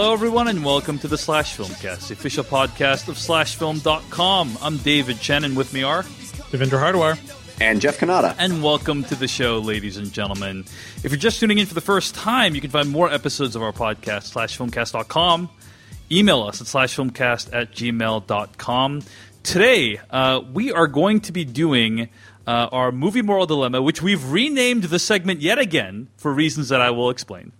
Hello, everyone, and welcome to the Slash Filmcast, the official podcast of SlashFilm.com. I'm David Chen, and with me are Devindra Hardawar. And Jeff Cannata. And welcome to the show, ladies and gentlemen. If you're just tuning in for the first time, you can find more episodes of our podcast, slashfilmcast.com. Email us at slashfilmcast at gmail.com. Today, uh, we are going to be doing uh, our movie moral dilemma, which we've renamed the segment yet again for reasons that I will explain.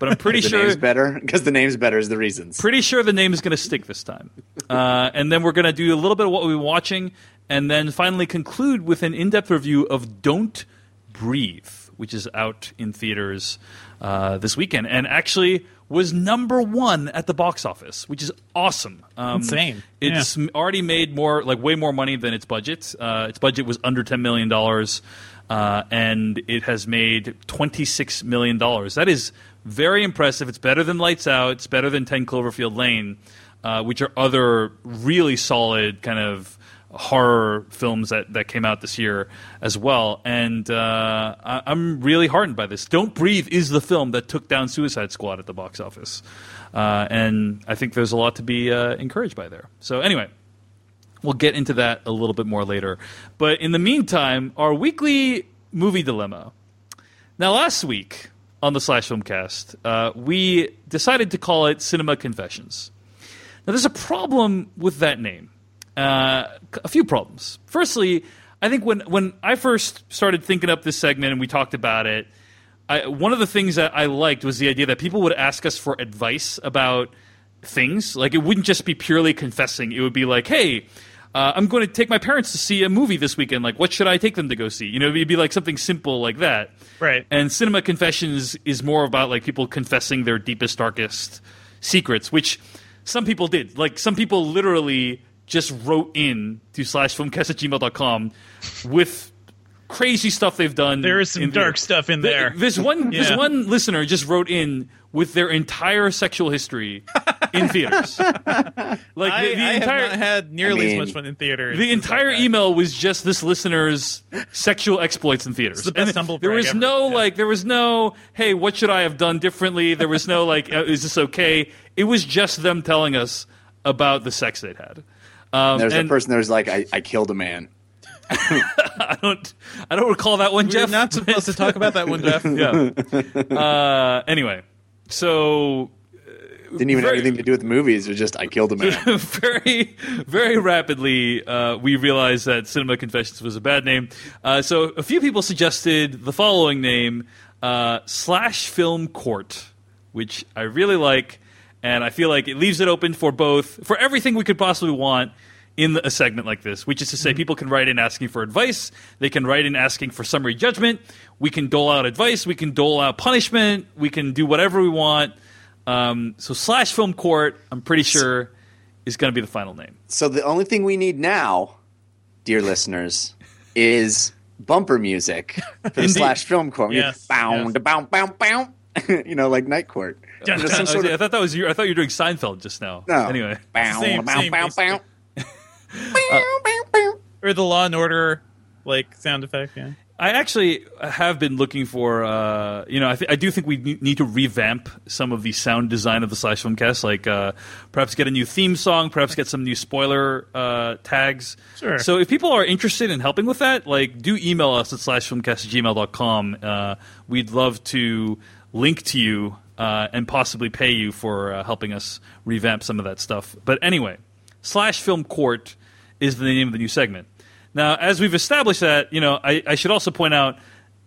But I'm pretty the sure name's better because the name's better is the reasons. Pretty sure the name is going to stick this time. Uh, and then we're going to do a little bit of what we've been watching, and then finally conclude with an in-depth review of Don't Breathe, which is out in theaters uh, this weekend, and actually was number one at the box office, which is awesome. Um, Insane. It's yeah. already made more, like way more money than its budget. Uh, its budget was under ten million dollars. Uh, and it has made $26 million. That is very impressive. It's better than Lights Out. It's better than 10 Cloverfield Lane, uh, which are other really solid kind of horror films that, that came out this year as well. And uh, I, am really heartened by this. Don't Breathe is the film that took down Suicide Squad at the box office. Uh, and I think there's a lot to be uh, encouraged by there. So, anyway. We'll get into that a little bit more later. But in the meantime, our weekly movie dilemma. Now, last week, on the Slash Filmcast, uh, we decided to call it Cinema Confessions. Now, there's a problem with that name. Uh, a few problems. Firstly, I think when when I first started thinking up this segment and we talked about it, I, one of the things that I liked was the idea that people would ask us for advice about things. Like it wouldn't just be purely confessing. It would be like, "Hey, uh, I'm going to take my parents to see a movie this weekend. Like, what should I take them to go see? You know, it'd be like something simple like that. Right. And Cinema Confessions is more about like people confessing their deepest, darkest secrets, which some people did. Like, some people literally just wrote in to slash at gmail.com with crazy stuff they've done. There is some dark stuff in there. This one, yeah. this one listener just wrote in with their entire sexual history in theaters. like I, the, the I entire, have not had nearly I mean, as much fun in theaters. The entire like email was just this listener's sexual exploits in theaters. The best there was ever. no yeah. like, there was no, hey, what should I have done differently? There was no like, uh, is this okay? It was just them telling us about the sex they'd had. Um, There's and, a person that was like, I, I killed a man. I don't. I don't recall that one, We're Jeff. Not supposed to talk about that one, Jeff. yeah. Uh, anyway, so didn't even very, have anything to do with the movies. It was just I killed a man. very, very rapidly, uh, we realized that Cinema Confessions was a bad name. Uh, so a few people suggested the following name: uh, Slash Film Court, which I really like, and I feel like it leaves it open for both for everything we could possibly want in a segment like this, which is to say, mm-hmm. people can write in asking for advice. They can write in asking for summary judgment. We can dole out advice. We can dole out punishment. We can do whatever we want. Um, so slash film court, I'm pretty sure, is going to be the final name. So the only thing we need now, dear listeners, is bumper music for the slash film court. Yes, bound, yes. bound, bound, bound. you know, like night court. I, I thought that was you. I thought you were doing Seinfeld just now. No. Anyway, bound, bound, bound, bound. Uh, or the Law and Order like sound effect. Yeah. I actually have been looking for, uh, you know, I, th- I, do think we need to revamp some of the sound design of the Slash Filmcast, like uh, perhaps get a new theme song, perhaps get some new spoiler uh, tags. Sure. So if people are interested in helping with that, like, do email us at slashfilmcast@gmail.com. Uh, we'd love to link to you uh, and possibly pay you for uh, helping us revamp some of that stuff. But anyway, Slash Film Court is the name of the new segment. Now, as we've established that, you know, I, I should also point out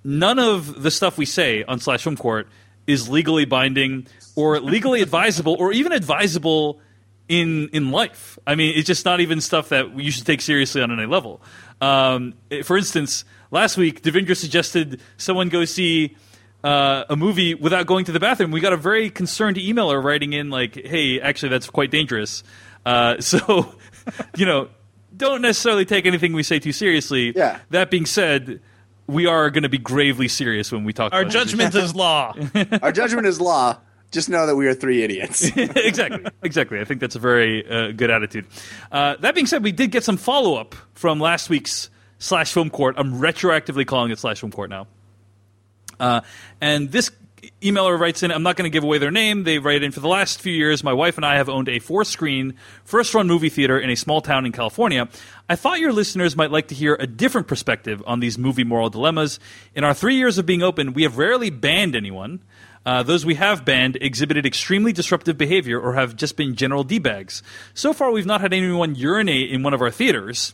none of the stuff we say on Slash Film Court is legally binding or legally advisable or even advisable in in life. I mean, it's just not even stuff that you should take seriously on any level. Um, for instance, last week, Devindra suggested someone go see uh, a movie without going to the bathroom. We got a very concerned emailer writing in like, "Hey, actually, that's quite dangerous." Uh, so, you know, don't necessarily take anything we say too seriously. Yeah. That being said, we are going to be gravely serious when we talk. Our judgment is law. Our judgment is law. Just know that we are three idiots. exactly, exactly. I think that's a very uh, good attitude. Uh, that being said, we did get some follow up from last week's slash film court. I'm retroactively calling it slash film court now. Uh, and this emailer writes in, I'm not going to give away their name. They write in, for the last few years, my wife and I have owned a four screen, first run movie theater in a small town in California. I thought your listeners might like to hear a different perspective on these movie moral dilemmas. In our three years of being open, we have rarely banned anyone. Uh, those we have banned exhibited extremely disruptive behavior or have just been general D bags. So far, we've not had anyone urinate in one of our theaters.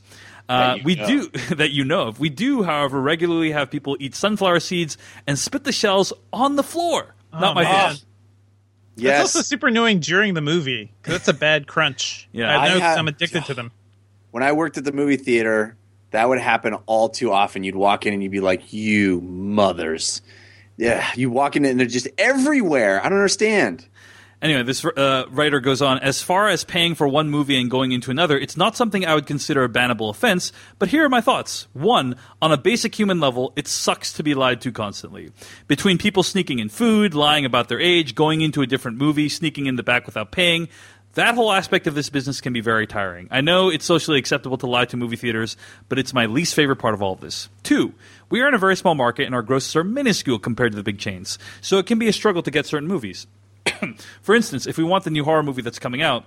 Uh, we know. do that you know of. We do, however, regularly have people eat sunflower seeds and spit the shells on the floor. Not my man. fault. It's Yes. also super annoying during the movie because it's a bad crunch. Yeah. I I know 'cause had- I'm addicted to them. when I worked at the movie theater, that would happen all too often. You'd walk in and you'd be like, "You mothers." Yeah, you walk in and they're just everywhere. I don't understand. Anyway, this uh, writer goes on As far as paying for one movie and going into another, it's not something I would consider a bannable offense, but here are my thoughts. One, on a basic human level, it sucks to be lied to constantly. Between people sneaking in food, lying about their age, going into a different movie, sneaking in the back without paying, that whole aspect of this business can be very tiring. I know it's socially acceptable to lie to movie theaters, but it's my least favorite part of all of this. Two, we are in a very small market and our grosses are minuscule compared to the big chains, so it can be a struggle to get certain movies. For instance, if we want the new horror movie that's coming out,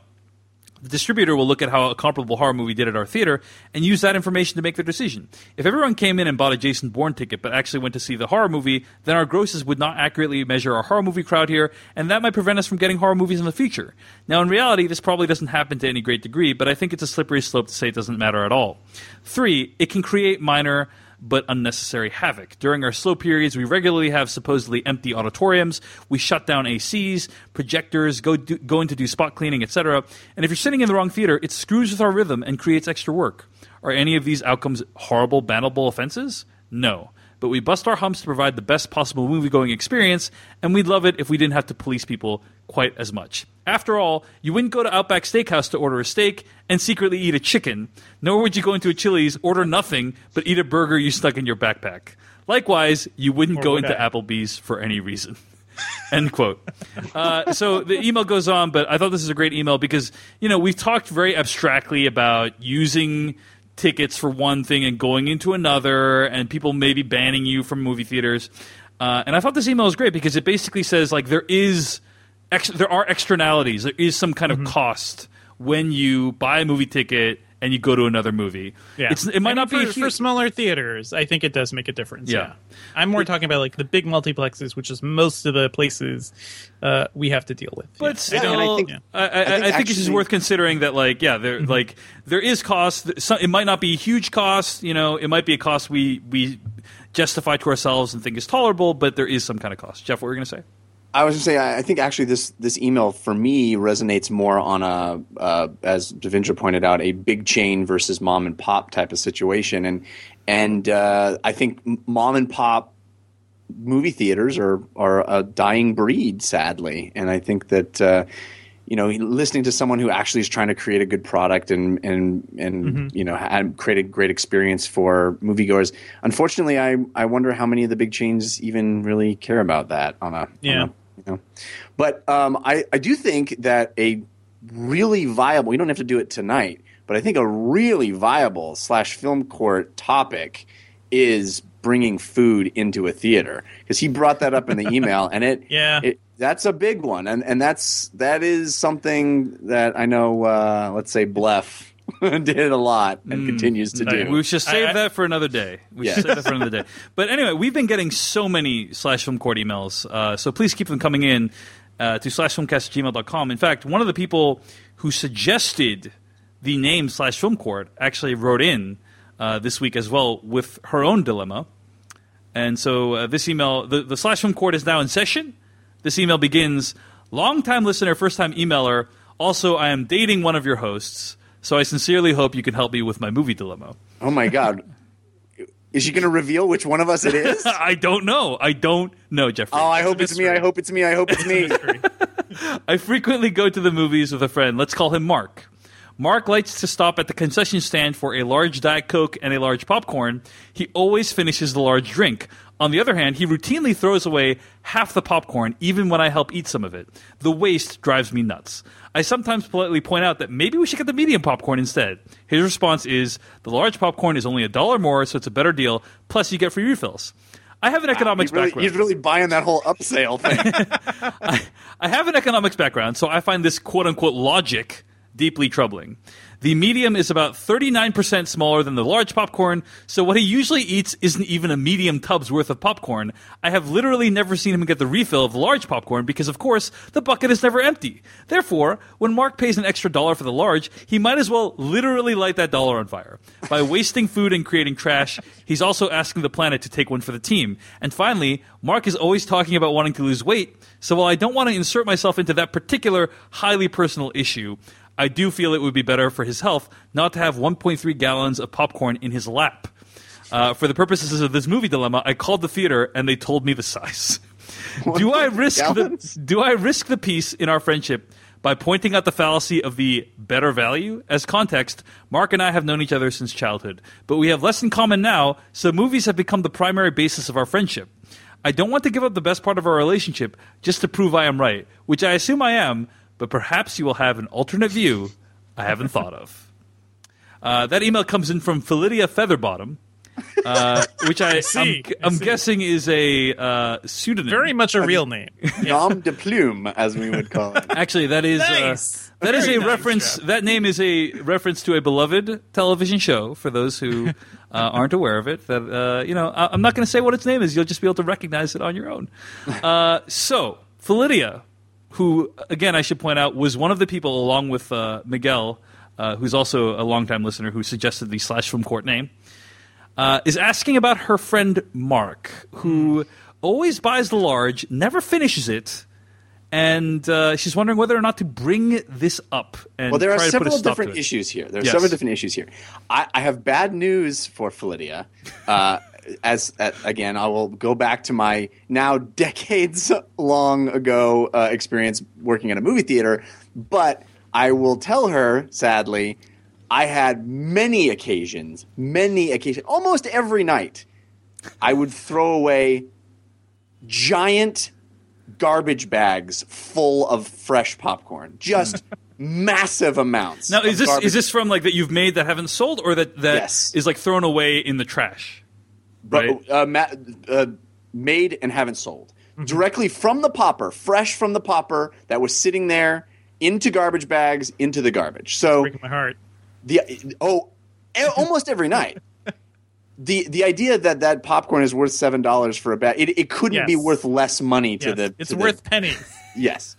the distributor will look at how a comparable horror movie did at our theater and use that information to make their decision. If everyone came in and bought a Jason Bourne ticket but actually went to see the horror movie, then our grosses would not accurately measure our horror movie crowd here, and that might prevent us from getting horror movies in the future. Now, in reality, this probably doesn't happen to any great degree, but I think it's a slippery slope to say it doesn't matter at all. Three, it can create minor but unnecessary havoc. During our slow periods, we regularly have supposedly empty auditoriums. We shut down ACs, projectors, go do, go in to do spot cleaning, etc. And if you're sitting in the wrong theater, it screws with our rhythm and creates extra work. Are any of these outcomes horrible, bannable offenses? No. But we bust our humps to provide the best possible movie going experience, and we'd love it if we didn't have to police people quite as much. After all, you wouldn't go to Outback Steakhouse to order a steak and secretly eat a chicken, nor would you go into a Chili's, order nothing, but eat a burger you stuck in your backpack. Likewise, you wouldn't Or go would into I? Applebee's for any reason. End quote. Uh, so the email goes on, but I thought this is a great email because you know we've talked very abstractly about using tickets for one thing and going into another, and people maybe banning you from movie theaters. Uh, and I thought this email was great because it basically says like there is ex- there are externalities, there is some kind Mm-hmm. of cost when you buy a movie ticket and you go to another movie. Yeah, It's, it might I mean, not be for, a for smaller theaters. I think it does make a difference. Yeah. Yeah, I'm more talking about like the big multiplexes, which is most of the places uh, we have to deal with. But Yeah. still, and I think- I, I, I, I think think, it's just worth considering that, like, yeah, there, like, there is cost. It might not be a huge cost. You know, it might be a cost we we justify to ourselves and think is tolerable, but there is some kind of cost. Jeff, what were you going to say? I was going to say, I think actually this this email for me resonates more on a, uh, as Devindra pointed out, a big chain versus mom and pop type of situation, and and uh, I think mom and pop movie theaters are are a dying breed, sadly, and I think that. Uh, you know, listening to someone who actually is trying to create a good product and and and you know create a great experience for moviegoers. Unfortunately, I I wonder how many of the big chains even really care about that on a on Yeah. a you know. But um, I, I do think that a really viable, we don't have to do it tonight, but I think a really viable slash film court topic is bringing food into a theater because he brought that up in the email and it, Yeah. it that's a big one and and that's that is something that I know uh, let's say Blef did a lot and continues to do. We should save I- I- that for another day. We Yeah. should save that for another day. But anyway, we've been getting so many slash film court emails, uh, so please keep them coming in uh, to slash filmcast@gmail.com. In fact, one of the people who suggested the name slash film court actually wrote in uh, this week as well with her own dilemma. And so uh, this email, the, the slash film court is now in session. This email begins Long-time listener, first time emailer. Also, I am dating one of your hosts, so I sincerely hope you can help me with my movie dilemma. Oh my god. Is she going to reveal which one of us it is? I don't know. I don't know, Jeffrey. Oh, I hope it's me. I hope it's me. I hope it's me. I frequently go to the movies with a friend. Let's call him Mark. Mark likes to stop at the concession stand for a large Diet Coke and a large popcorn. He always finishes the large drink. On the other hand, he routinely throws away half the popcorn, even when I help eat some of it. The waste drives me nuts. I sometimes politely point out that maybe we should get the medium popcorn instead. His response is the large popcorn is only a dollar more, so it's a better deal, plus you get free refills. I have an economics He's really, background. he's really buying that whole upsale thing. I have an economics background, so I find this quote unquote logic deeply troubling. The medium is about 39% smaller than the large popcorn, so what he usually eats isn't even a medium tub's worth of popcorn. I have literally never seen him get the refill of the large popcorn because, of course, the bucket is never empty. Therefore, when Mark pays an extra dollar for the large, he might as well literally light that dollar on fire. By wasting food and creating trash, he's also asking the planet to take one for the team. And finally, Mark is always talking about wanting to lose weight, so while I don't want to insert myself into that particular highly personal issue, I do feel it would be better for his health not to have 1.3 gallons of popcorn in his lap. Uh, for the purposes of this movie dilemma, I called the theater and they told me the size. do I risk gallons? the Do I risk the peace in our friendship by pointing out the fallacy of the better value? As context, Mark and I have known each other since childhood, but we have less in common now, so movies have become the primary basis of our friendship. I don't want to give up the best part of our relationship just to prove I am right, which I assume I am, but perhaps you will have an alternate view I haven't thought of. Uh, that email comes in from Philidia Featherbottom, uh, which I, see, I'm, I I'm see. guessing is a uh, pseudonym. Very much a real name. Nom de plume, as we would call it. Actually, that is Nice. uh, that is a nice, reference. Jeff. That name is a reference to a beloved television show. For those who uh, aren't aware of it, that uh, you know, I, I'm not going to say what its name is. You'll just be able to recognize it on your own. Uh, so, Philidia, who again I should point out was one of the people, along with uh, Miguel, uh, who's also a longtime listener, who suggested the slash from court name uh, is asking about her friend Mark, who always buys the large, never finishes it, and uh, she's wondering whether or not to bring this up. And Well, there are try to put a several different issues here. There are Yes. several different issues here. I, I have bad news for Philidia. As uh, again, I will go back to my now decades long ago uh, experience working at a movie theater, but I will tell her, sadly, I had many occasions, many occasions, almost every night, I would throw away giant garbage bags full of fresh popcorn. Just massive amounts. Now, is this garbage. is this from like that you've made that haven't sold, or that that is Yes. like thrown away in the trash? Right. uh, ma- uh, made and haven't sold Mm-hmm. directly from the popper, fresh from the popper that was sitting there into garbage bags into the garbage. So Breaking my heart. the oh, almost every night. The the idea that that popcorn is worth seven dollars for a bag, it, it couldn't be worth less money to Yes, the. it's to the- worth pennies. Yes.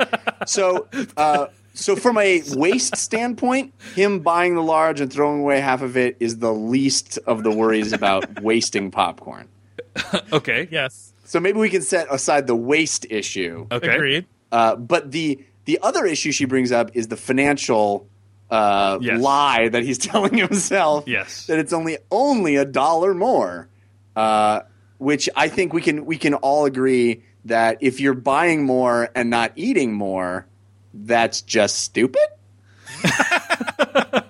So, uh, so from a waste standpoint, him buying the large and throwing away half of it is the least of the worries about wasting popcorn. Okay. Yes. So maybe we can set aside the waste issue. Okay. Agreed. Uh, but the the other issue she brings up is the financial uh, Yes. lie that he's telling himself. Yes. That it's only only a dollar more, uh, which I think we can we can all agree that if you're buying more and not eating more, that's just stupid.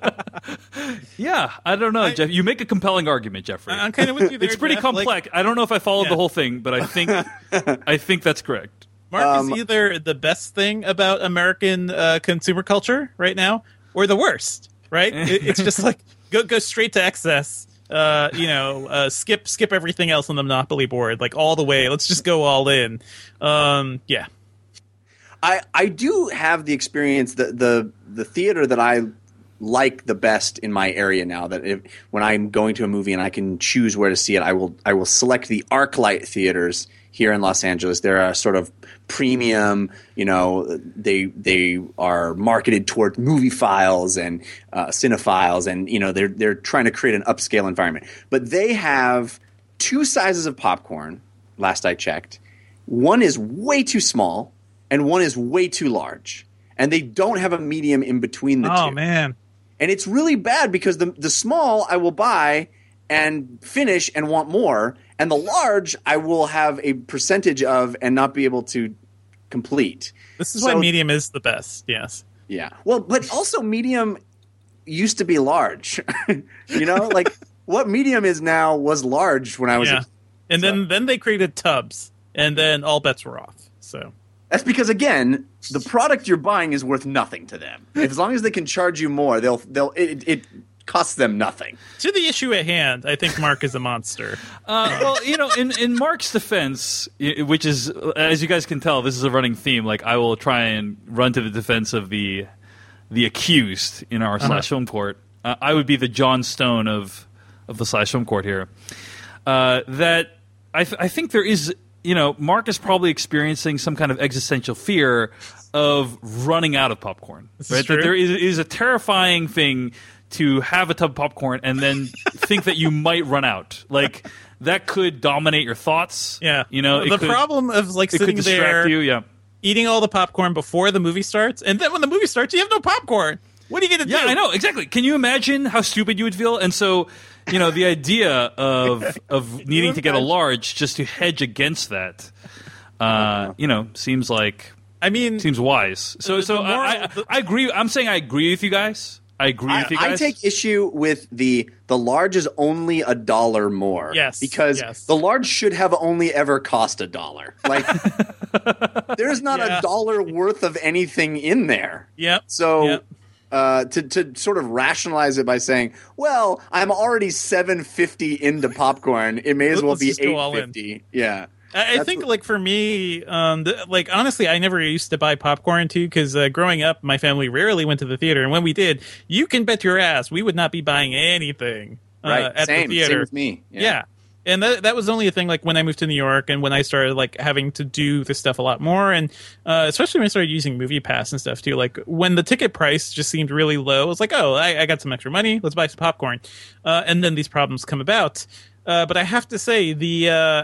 Yeah, I don't know, Jeff. You make a compelling argument, Jeffrey. I'm kind of with you there. it's pretty Jeff. Like, complex. I don't know if I followed the whole thing, but I think I think that's correct. Mark Um, is either the best thing about American uh, consumer culture right now, or the worst. Right? It, it's just like go go straight to excess. Uh, you know, uh, skip skip everything else on the Monopoly board, like all the way. Let's just go all in. Um, yeah, I, I do have the experience the, the the theater that I like the best in my area now that if, when I'm going to a movie and I can choose where to see it I will I will select the ArcLight theaters here in Los Angeles. They're a sort of premium you know they they are marketed toward movie files and uh, cinephiles and you know they're they're trying to create an upscale environment. But they have two sizes of popcorn last I checked. One is way too small and one is way too large and they don't have a medium in between the Oh two man, and it's really bad because the the small I will buy and finish and want more and the large I will have a percentage of and not be able to complete this is So- why medium is the best. Yes. yeah well but also medium used to be large you know like what medium is now was large when I was Yeah. a And then then they created tubs, and then all bets were off. So That's because again, the product you're buying is worth nothing to them. As long as they can charge you more, they'll they'll it, it costs them nothing. To the issue at hand, I think Mark is a monster. Uh, well, you know, in, in Mark's defense, which is, as you guys can tell, this is a running theme. Like, I will try and run to the defense of the the accused in our slash film court. Uh, I would be the John Stone of of the slash film court here. Uh, that I, th- I think there is, you know, Mark is probably experiencing some kind of existential fear of running out of popcorn. This is right? That there is, is a terrifying thing to have a tub of popcorn and then think that you might run out. Like that could dominate your thoughts. Yeah, you know, the could, problem of like sitting there you. Yeah. eating all the popcorn before the movie starts, and then when the movie starts, you have no popcorn. What are you gonna Yeah, do? I know exactly. Can you imagine how stupid you would feel? And so, you know, the idea of of needing to get a large just to hedge against that, uh, you know, seems like I mean, seems wise. So, The- so the I, I, I agree. I'm saying I agree with you guys. I agree I, with you guys. I take issue with the the large is only a dollar more. Yes, because yes. the large should have only ever cost a dollar. Like there's not Yeah. a dollar worth of anything in there. yep. So Yep. Uh, to to sort of rationalize it by saying, "Well, I'm already 750 into popcorn. It may as well be just go all in." 850." Yeah. I, I think, what- like for me, um, the, like honestly, I never used to buy popcorn too because uh, growing up, my family rarely went to the theater, and when we did, you can bet your ass we would not be buying anything uh, Right. at same. the theater. Same with me. Yeah. And that that was only a thing like when I moved to New York and when I started like having to do this stuff a lot more and uh, especially when I started using MoviePass and stuff too. Like when the ticket price just seemed really low, I was like, oh, I, I got some extra money, let's buy some popcorn. Uh, and then these problems come about. Uh, but I have to say the uh,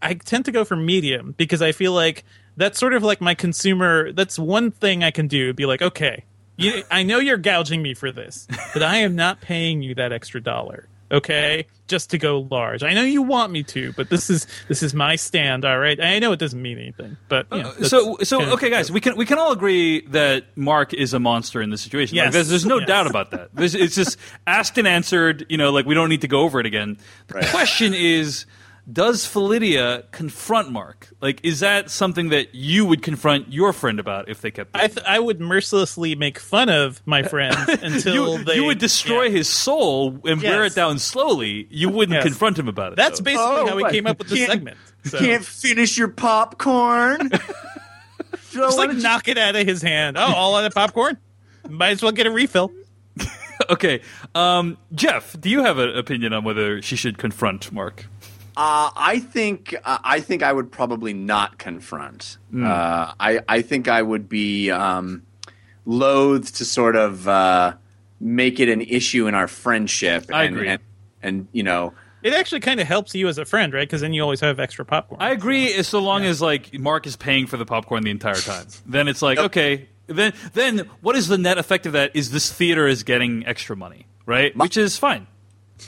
I tend to go for medium because I feel like that's sort of like my consumer. That's one thing I can do. Be like, okay, you, I know you're gouging me for this, but I am not paying you that extra dollar. Okay, just to go large. I know you want me to, but this is this is my stand. All right. I know it doesn't mean anything, but you know, uh, that's so so kind of- okay guys we can we can all agree that mark is a monster in this situation Like, there's, there's no Yes. doubt about that there's, it's just asked and answered you know like we don't need to go over it again the Right. question is does Philidia confront mark like is that something that you would confront your friend about if they kept I th- I would mercilessly make fun of my friend until you, they you would destroy yeah. his soul and wear it down slowly you wouldn't Yes. confront him about it That's though. basically Oh, how we what? came up with the segment. So. Can't finish your popcorn. So Just why like don't you- knock it out of his hand. Oh, all out of popcorn. Might as well get a refill. okay um, jeff do you have an opinion on whether she should confront mark Uh, I think uh, I think I would probably not confront. Hmm. Uh, I I think I would be um, loath to sort of uh, make it an issue in our friendship. I and, agree. And, and you know, It actually kind of helps you as a friend, right? Because then you always have extra popcorn. I agree, as so long as like Mark is paying for the popcorn the entire time. Then it's like okay. Then then what is the net effect of that? Is this theater is getting extra money, right? Which is fine.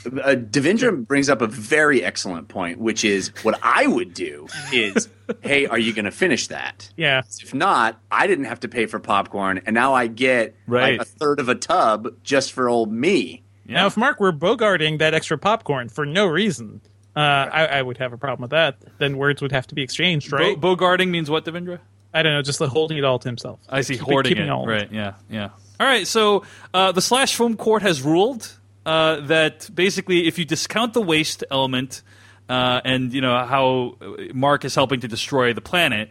Uh, Devindra brings up a very excellent point, which is what I would do is, hey, are you going to finish that? yeah. If not, I didn't have to pay for popcorn, and now I get Right. like a third of a tub just for old me. Now, if Mark were bogarting that extra popcorn for no reason, uh, I, I would have a problem with that. Then words would have to be exchanged, right? Bo- Bogarting means what, Devindra? I don't know, just like holding it all to himself. I see Keep hoarding keeping it. all of Right? Yeah, yeah. All right. So uh, the slash film court has ruled uh, that basically, if you discount the waste element uh, and you know how Mark is helping to destroy the planet,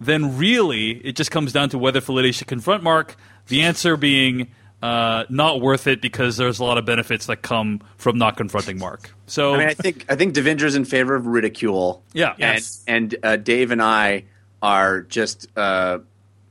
then really it just comes down to whether Felidia should confront Mark. The answer being. Uh, not worth it because there's a lot of benefits that come from not confronting Mark. So I mean, I think I think Devindra's in favor of ridicule. Yeah. Yes. and and uh, Dave and I are just uh,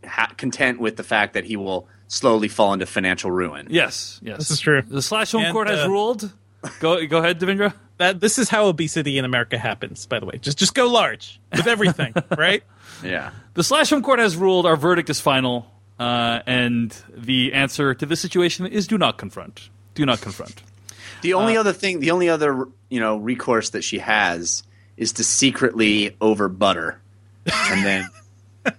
ha- content with the fact that he will slowly fall into financial ruin. yes, yes, This is true. The slash home And, court has uh, ruled. Go go ahead, Devindra. That this is how obesity in America happens. By the way, just just go large with everything, right? Yeah. The slash home court has ruled our verdict is final, uh, and the answer to this situation is do not confront. Do not confront. The only Uh, other thing, the only other you know recourse that she has is to secretly over butter, and then.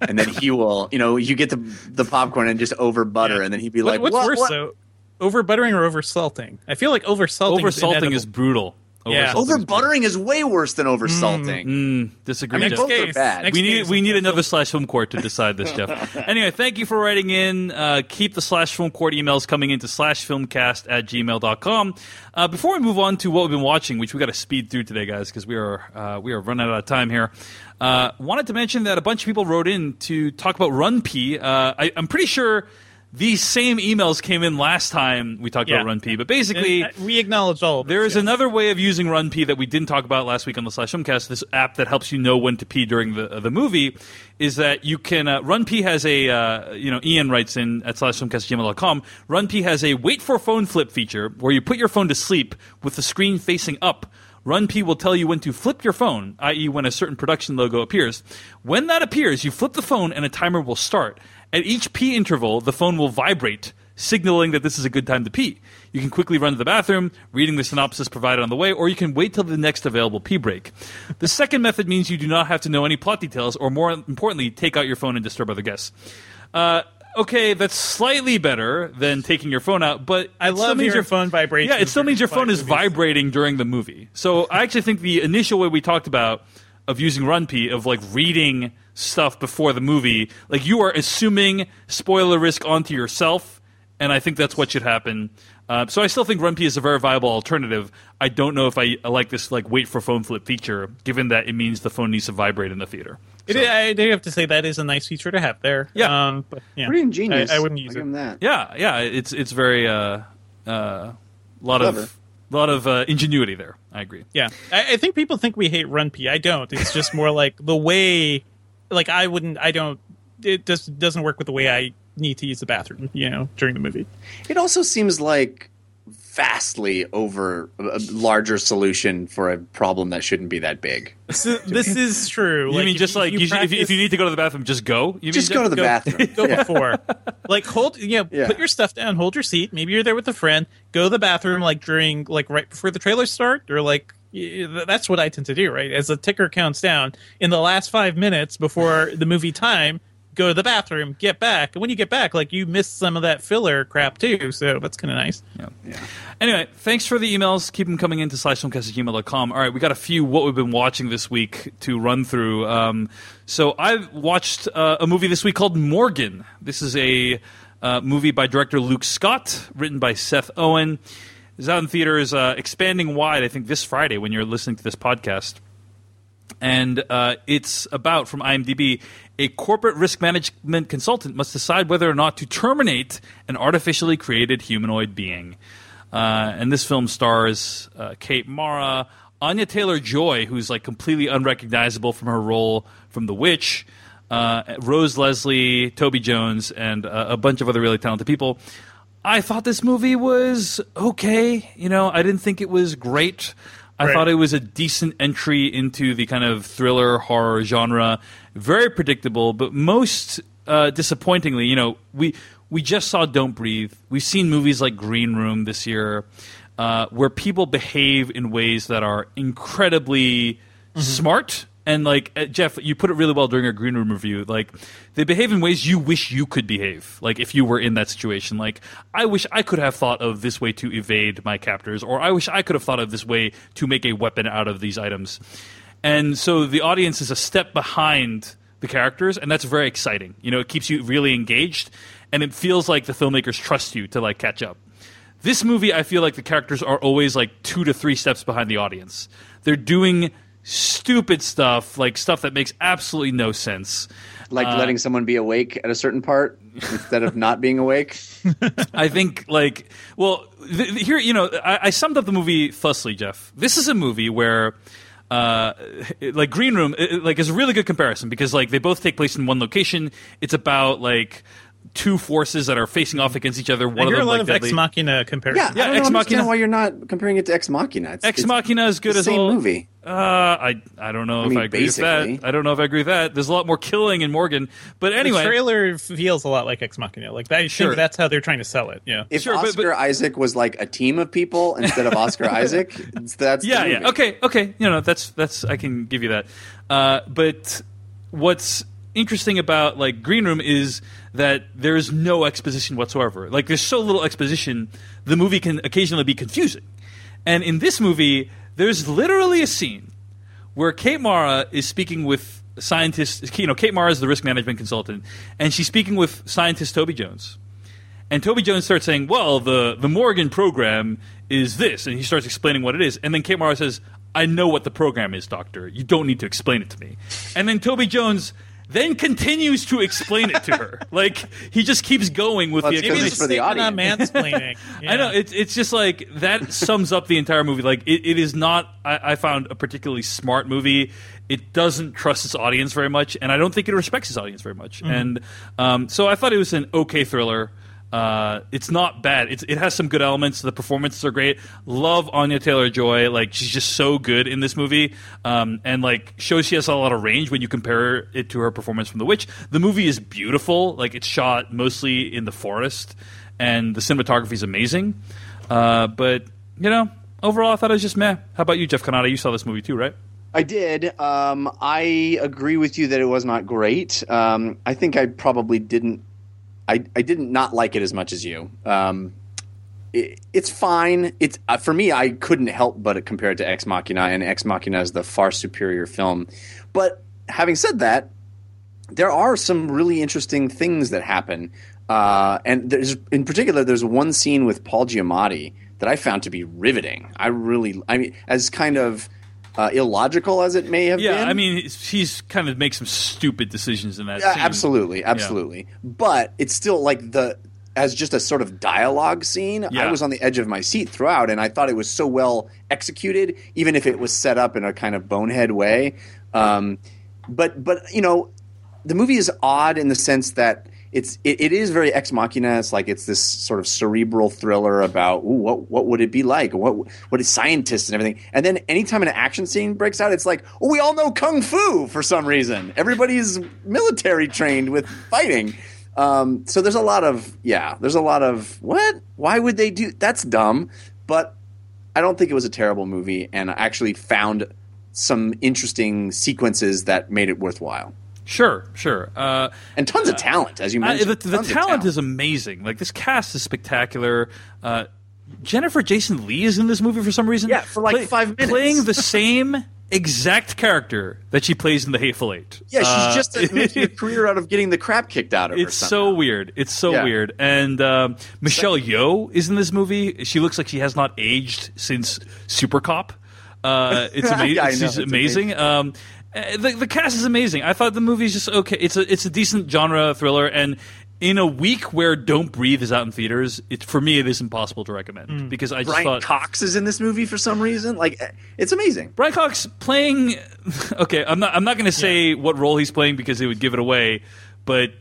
And then he will, you know, you get the the popcorn and just over butter, Yeah. and then he'd be What- like, what's "What- worse what?" though, over buttering or over salting? I feel like over salting. Over salting is inedible. brutal. Yeah. Over buttering is way worse than over salting. Mm, disagree. I mean, Jeff. both case, are bad. we need we need also- another slash film court to decide this, Jeff. anyway, thank you for writing in. Uh, keep the slash film court emails coming into slash filmcast at gmail.com. Uh, before we move on to what we've been watching, which we got to speed through today, guys, because we are uh, we are running out of time here. Uh, wanted to mention that a bunch of people wrote in to talk about RunPee. Uh, I'm pretty sure these same emails came in last time we talked Yeah. about RunPee, but basically. And, uh, we acknowledge all. Of There this, is yeah. another way of using RunPee that we didn't talk about last week on the Slash Filmcast. This app that helps you know when to pee during the the movie is that you can uh, RunPee has a uh, you know Ian writes in at slashfilmcast@gmail.com. RunPee has a wait for phone flip feature where you put your phone to sleep with the screen facing up. RunPee will tell you when to flip your phone, i.e., when a certain production logo appears. When that appears, you flip the phone and a timer will start. At each pee interval, the phone will vibrate, signaling that this is a good time to pee. You can quickly run to the bathroom, reading the synopsis provided on the way, or you can wait till the next available pee break. The second method means you do not have to know any plot details, or more importantly, take out your phone and disturb other guests. Uh, okay, that's slightly better than taking your phone out, but I it still love means hearing phone vibrations Yeah, it still means your phone is movies. vibrating during the movie. So I actually think the initial way we talked about of using RunPee of like reading stuff before the movie, like you are assuming spoiler risk onto yourself, and I think that's what should happen. Uh, so I still think RunPee is a very viable alternative. I don't know if I, I like this like wait for phone flip feature, given that it means the phone needs to vibrate in the theater. It, I do have to say that is a nice feature to have there. Yeah. um, but, yeah. Pretty ingenious. I, I wouldn't use I'll it. that. Yeah, yeah, it's it's very uh, uh, lot Clever. of lot of uh, ingenuity there. I agree. Yeah, I, I think people think we hate RunPee. I don't. It's just more like the way, like I wouldn't. I don't. It just doesn't work with the way I need to use the bathroom. You know, during the movie. It also seems like vastly over a larger solution for a problem that shouldn't be that big. So this is true. You mean if just like you, if, you, if you need to go to the bathroom, just go. You Just mean, go to the go- bathroom. go Yeah. before. like hold, you know, Yeah. put your stuff down, hold your seat. Maybe you're there with a friend. Go to the bathroom, like during, like right before the trailers start, or like that's what I tend to do. Right as the ticker counts down in the last five minutes before the movie time. Go to the bathroom, get back, and when you get back, like you missed some of that filler crap too. So that's kind of nice. Yeah. Anyway, thanks for the emails. Keep them coming in to at gmail.com. All right, we got a few what we've been watching this week to run through. Um, so I've watched uh, a movie this week called Morgan. This is a uh, movie by director Luke Scott, written by Seth Owen. It's out in theaters, uh, expanding wide, I think, this Friday when you're listening to this podcast. And uh, it's about, from IMDb, a corporate risk management consultant must decide whether or not to terminate an artificially created humanoid being. Uh, and this film stars uh, Kate Mara, Anya Taylor Joy, who's like completely unrecognizable from her role from The Witch, uh, Rose Leslie, Toby Jones, and uh, a bunch of other really talented people. I thought this movie was okay. You know, I didn't think it was great. I Right. thought it was a decent entry into the kind of thriller horror genre. Very predictable, but most uh, disappointingly, you know, we we just saw Don't Breathe. We've seen movies like Green Room this year, uh, where people behave in ways that are incredibly smart. And like uh, Jeff, you put it really well during our green room review. Like they behave in ways you wish you could behave. Like if you were in that situation. Like I wish I could have thought of this way to evade my captors, or I wish I could have thought of this way to make a weapon out of these items. And so the audience is a step behind the characters, and that's very exciting. You know, it keeps you really engaged, and it feels like the filmmakers trust you to like catch up. This movie, I feel like the characters are always like two to three steps behind the audience. They're doing stupid stuff, like stuff that makes absolutely no sense. Like letting someone be awake at a certain part instead of not being awake. I think like well th- th- here you know I, I summed up the movie thusly, Jeff. This is a movie where. Uh, like Green Room, it, like is a really good comparison because like they both take place in one location. It's about like two forces that are facing off against each other. One I of them a lot like of deadly. Ex Machina comparisons. Yeah, Yeah, I don't Ex understand Machina- why you're not comparing it to Ex Machina. It's, Ex it's Machina is good the as same well. movie. Uh, I I don't know if mean, I agree with that. I don't know if I agree with that. There's a lot more killing in Morgan, but anyway, the trailer feels a lot like Ex Machina. Like I Sure. think that's how they're trying to sell it. Yeah. If Sure, but- Oscar Isaac was like a team of people instead of Oscar Isaac, it's- that's the yeah, movie. yeah. Okay, okay. You know, that's that's I can give you that. Uh, but what's interesting about like Green Room is that there is no exposition whatsoever. Like there's so little exposition, the movie can occasionally be confusing. And in this movie, There's literally a scene where Kate Mara is speaking with scientists. You know, Kate Mara is the risk management consultant, and she's speaking with scientist Toby Jones. And Toby Jones starts saying, "Well, the the Morgan program is this," and he starts explaining what it is. And then Kate Mara says, "I know what the program is, Doctor. You don't need to explain it to me." And then Toby Jones then continues to explain it to her. like he just keeps going with Well, the it's 'cause Maybe it's it's for the not audience. mansplaining. I know it's it's just like that sums up the entire movie. Like it, it is not. I, I found a particularly smart movie. It doesn't trust its audience very much, and I don't think it respects its audience very much. And um, so I thought it was an okay thriller. Uh, it's not bad. It's, it has some good elements. The performances are great. Love Anya Taylor Joy. Like she's just so good in this movie, um, and like shows she has a lot of range when you compare it to her performance from The Witch. The movie is beautiful. Like it's shot mostly in the forest, and the cinematography is amazing. Uh, but you know, overall, I thought it was just meh. How about you, Jeff Cannata? You saw this movie too, right? I did. Um, I agree with you that it was not great. Um, I think I probably didn't. I, I didn't not like it as much as you. Um, it, it's fine. It's uh, for me. I couldn't help but compare it to Ex Machina, and Ex Machina is the far superior film. But having said that, there are some really interesting things that happen. Uh, and there's, in particular, there's one scene with Paul Giamatti that I found to be riveting. I really, I mean, as kind of uh, illogical as it may have Yeah, been. I mean, he's- kind of makes some stupid decisions in that. Yeah, scene. absolutely, absolutely. But it's still like the as just a sort of dialogue scene. I was on the edge of my seat throughout, and I thought it was so well executed, even if it was set up in a kind of bonehead way. Um, but but you know, the movie is odd in the sense that. It's it, it is very ex machina. It's like it's this sort of cerebral thriller about ooh, what what would it be like? What what is scientists and everything? And then anytime an action scene breaks out, it's like oh, we all know kung fu for some reason. Everybody's military trained with fighting. Um, so there's a lot of yeah, there's a lot of what? Why would they do? That's dumb. But I don't think it was a terrible movie, and I actually found some interesting sequences that made it worthwhile. Sure, sure. Uh, And tons of talent, as you mentioned. the, the Tons of talent is amazing. Like this cast is spectacular. Uh, Jennifer Jason Leigh is in this movie for some reason. Yeah, for like five minutes. playing the same exact character that she plays in The Hateful Eight. Yeah, she's Uh, just making a career out of getting the crap kicked out of her. It's so weird. It's so Yeah. weird. And um, Michelle Yeoh is in this movie. She looks like she has not aged since Supercop. Uh, it's amazing. Yeah, I know. She's It's amazing. Um, uh, the, the cast is amazing. I thought the movie's just okay. It's a it's a decent genre thriller, and in a week where Don't Breathe is out in theaters, it for me it is impossible to recommend because I just Brian thought Cox is in this movie for some reason. Like, eh, it's amazing. Brian Cox playing. Okay, I'm not. I'm not going to say what role he's playing because it would give it away. But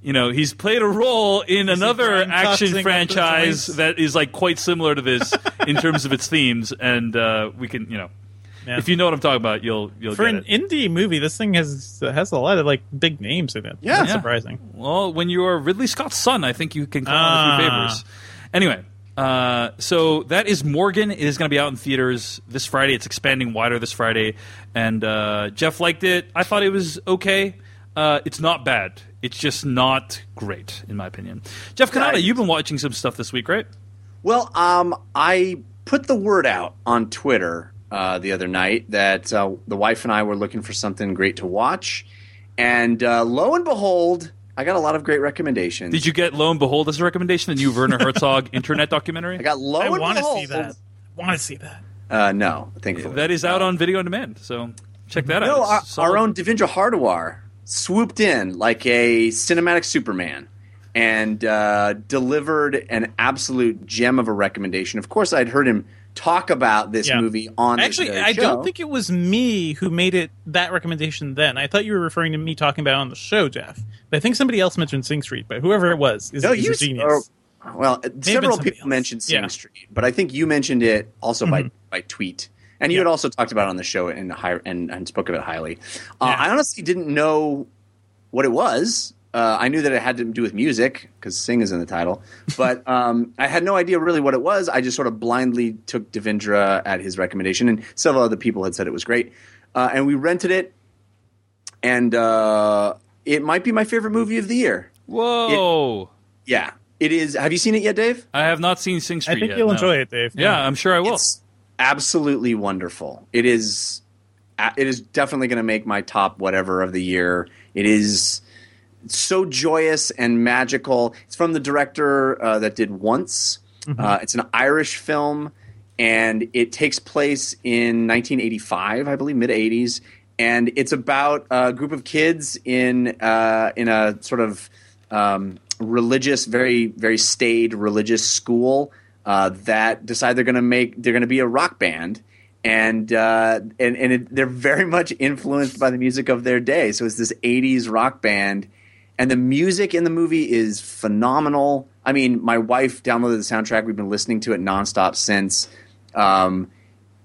you know, he's played a role in another action franchise that is like quite similar to this in terms of its themes, and uh, we can, you know, Yeah. if you know what I'm talking about, you'll you'll For get an it. indie movie, this thing has has a lot of like big names in it. Yeah. That's Yeah. surprising. Well, when you're Ridley Scott's son, I think you can call on a few Ah. favors. Anyway, uh, so that is Morgan. It is going to be out in theaters this Friday. It's expanding wider this Friday, and uh, Jeff liked it. I thought it was okay. Uh, it's not bad. It's just not great, in my opinion. Jeff Cannata, Right. you've been watching some stuff this week, right? Well, um, I put the word out on Twitter uh, the other night that uh, the wife and I were looking for something great to watch, and uh, lo and behold, I got a lot of great recommendations. Did you get Lo and Behold as a recommendation, the new Werner Herzog internet documentary? I got lo I and behold. I want to see that. Want to see that. Uh, no, thankfully. that is out on video on demand, so check that No, out. our, our own Devindra Hardawar swooped in like a cinematic Superman and uh, delivered an absolute gem of a recommendation. Of course, I'd heard him talk about this Yeah. movie on Actually, I show. don't think it was me who made it that recommendation then. I thought you were referring to me talking about it on the show, Jeff. But I think somebody else mentioned Sing Street. But whoever it was is, No, is you a genius. or- well, uh, several people else. mentioned Sing Yeah. Mm-hmm. Street, but I think you mentioned it also by by tweet, and you Yeah. had also talked about it on the show and high, and, and spoke of it highly. Uh. I honestly didn't know what it was. Uh, I knew that it had to do with music because "sing" is in the title, but um, I had no idea really what it was. I just sort of blindly took Devindra at his recommendation, and several other people had said it was great, uh, and we rented it, and uh, it might be my favorite movie of the year. Whoa! Yeah, it is. Have you seen it yet, Dave? I have not seen Sing Street. I think yet. you'll no. enjoy it, Dave. Yeah, I'm sure I will. It's absolutely wonderful. It is it is definitely going to make my top whatever of the year. It is so joyous and magical. It's from the director uh, that did Once. Mm-hmm. Uh, it's an Irish film, and it takes place in 1985, I believe, mid 80s. And it's about a group of kids in uh, in a sort of um, religious, very very staid religious school uh, that decide they're going to make they're going to be a rock band and uh, and and it, they're very much influenced by the music of their day. So it's this '80s rock band, and the music in the movie is phenomenal. I mean, my wife downloaded the soundtrack. We've been listening to it nonstop since, um,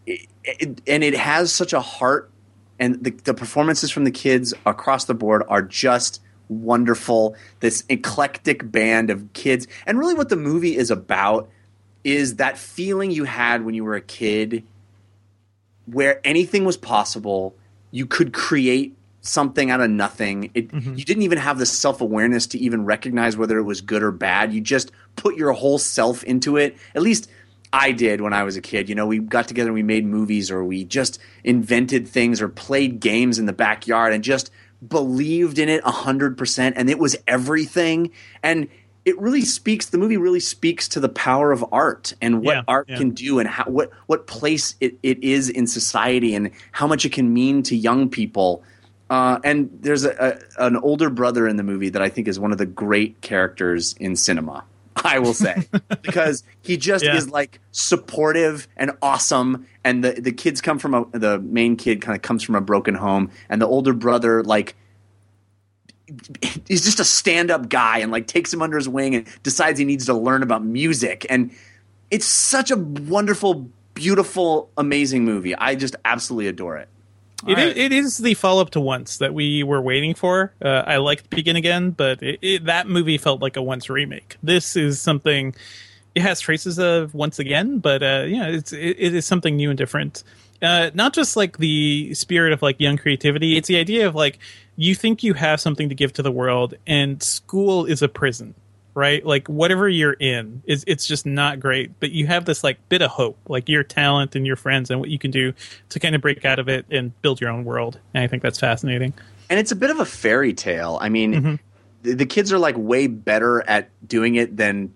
it, it, and it has such a heart. And the, the performances from the kids across the board are just wonderful. This eclectic band of kids, and really, what the movie is about is that feeling you had when you were a kid where anything was possible. You could create something out of nothing. It, mm-hmm. You didn't even have the self awareness to even recognize whether it was good or bad. You just put your whole self into it. At least I did when I was a kid. You know, we got together and we made movies or we just invented things or played games in the backyard and just believed in it 100% and it was everything. And it really speaks the movie really speaks to the power of art and what yeah, art yeah. can do and how what what place it, it is in society and how much it can mean to young people uh, and there's a, a, an older brother in the movie that I think is one of the great characters in cinema. I will say because he just yeah. is like supportive and awesome, and the the kids come from a the main kid kind of comes from a broken home, and the older brother like he's just a stand-up guy and like takes him under his wing and decides he needs to learn about music and it's such a wonderful beautiful amazing movie i just absolutely adore it it, right. is, it is the follow-up to once that we were waiting for. Uh, i liked begin again but it, it, that movie felt like a once remake. This is something it has traces of once again but uh, yeah it's it, it is something new and different. Uh, not just like the spirit of like young creativity it's the idea of like you think you have something to give to the world and school is a prison right like whatever you're in is it's just not great but you have this like bit of hope like your talent and your friends and what you can do to kind of break out of it and build your own world and i think that's fascinating and it's a bit of a fairy tale i mean mm-hmm. the, the kids are like way better at doing it than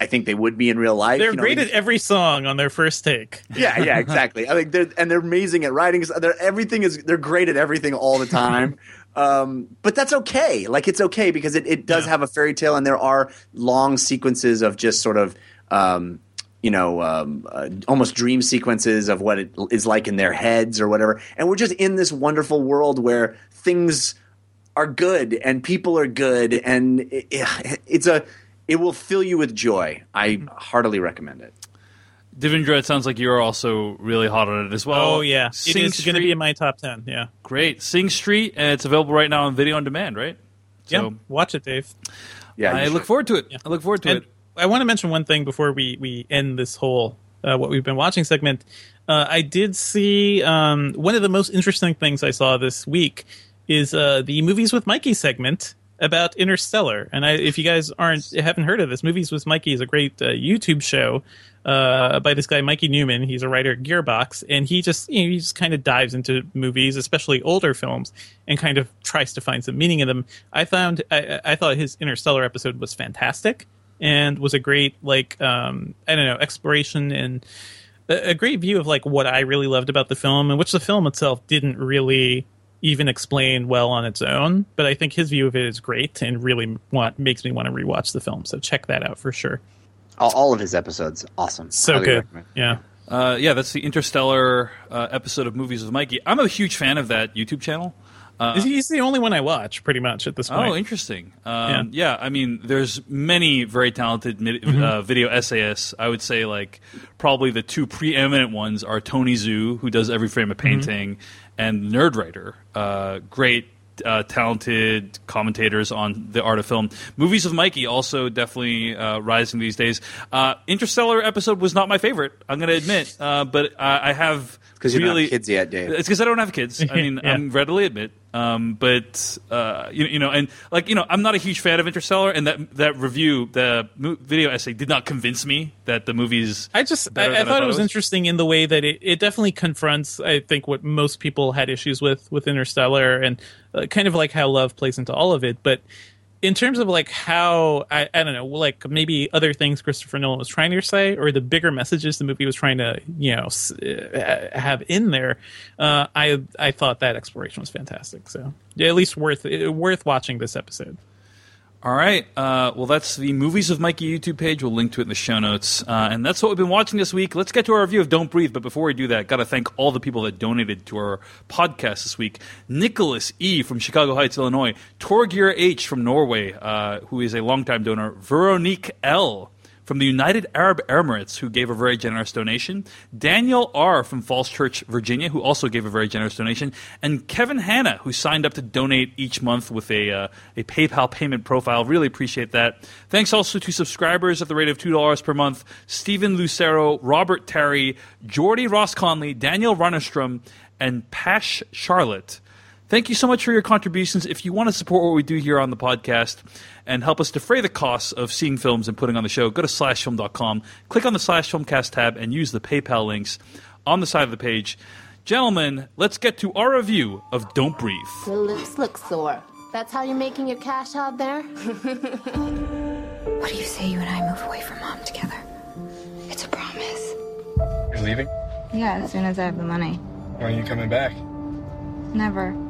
I think they would be in real life. They're you know, great at every song on their first take. Yeah, yeah, exactly. I think they're and they're amazing at writing. They're everything is they're great at everything all the time. Um, but that's okay. Like it's okay because it, it does yeah. have a fairy tale, and there are long sequences of just sort of um, you know um, uh, almost dream sequences of what it is like in their heads or whatever. And we're just in this wonderful world where things are good and people are good, and it, it's a it will fill you with joy. I heartily recommend it. Devindra, it sounds like you're also really hot on it as well. Oh yeah, Sing it is going to be in my top ten. Yeah, great. Sing Street, and it's available right now on video on demand, right? So, yeah, watch it, Dave. Yeah, I look forward to it. Yeah. I look forward to and it. I want to mention one thing before we we end this whole uh, what we've been watching segment. Uh, I did see um, one of the most interesting things I saw this week is uh, the movies with Mikey segment about Interstellar. And I, if you guys aren't haven't heard of this, Movies with Mikey is a great uh, YouTube show uh, by this guy Mikey Neumann. He's a writer at Gearbox, and he just you know, he just kind of dives into movies, especially older films, and kind of tries to find some meaning in them. I found I, I thought his Interstellar episode was fantastic and was a great like um, I don't know exploration and a great view of like what I really loved about the film, and which the film itself didn't really even explain well on its own. But I think his view of it is great and really want, makes me want to rewatch the film. So check that out for sure. All, all of his episodes, awesome. So Highly good. Recommend. Yeah. Uh, yeah, that's the Interstellar uh, episode of Movies with Mikey. I'm a huge fan of that YouTube channel. Uh, He's the only one I watch, pretty much at this point. Oh, interesting. Um, yeah. yeah. I mean, there's many very talented mm-hmm. uh, video essayists. I would say, like, probably the two preeminent ones are Tony Zhou, who does every frame of mm-hmm. painting, mm-hmm and Nerdwriter, uh, great uh, talented commentators on the art of film. Movies of Mikey also definitely uh, rising these days. Uh, Interstellar episode was not my favorite. I'm going to admit, uh, but I have 'Cause you don't have kids yet, Dave. It's because I don't have kids. I mean, Yeah. I'm readily admit. Um, but uh, you, you know, and like you know, I'm not a huge fan of Interstellar, and that that review, the mo- video essay, did not convince me that the movie's. I just better I, I thought it was was. interesting in the way that it, it definitely confronts I think what most people had issues with with Interstellar and uh, kind of like how love plays into all of it but in terms of like how I, I don't know like maybe other things Christopher Nolan was trying to say or the bigger messages the movie was trying to you know uh, have in there uh, I I thought that exploration was fantastic. So yeah, at least worth worth watching this episode All right. Uh, well, that's the Movies of Mikey YouTube page. We'll link to it in the show notes. Uh, and that's what we've been watching this week. Let's get to our review of Don't Breathe. But before we do that, got to thank all the people that donated to our podcast this week. Nicholas E. from Chicago Heights, Illinois. Torgir H. from Norway, uh, who is a longtime donor. Veronique L from the United Arab Emirates, who gave a very generous donation. Daniel R. from Falls Church, Virginia, who also gave a very generous donation. And Kevin Hanna, who signed up to donate each month with a, uh, a PayPal payment profile. Really appreciate that. Thanks also to subscribers at the rate of $2 per month Stephen Lucero, Robert Terry, Jordy Ross Conley, Daniel Runnerstrom, and Pash Charlotte. Thank you so much for your contributions. If you want to support what we do here on the podcast and help us defray the costs of seeing films and putting on the show, go to slashfilm.com, click on the slash filmcast tab, and use the PayPal links on the side of the page. Gentlemen, let's get to our review of Don't Breathe. Your lips look sore. That's how you're making your cash out there? What do you say you and I move away from mom together? It's a promise. You're leaving? Yeah, as soon as I have the money. When are you coming back? Never.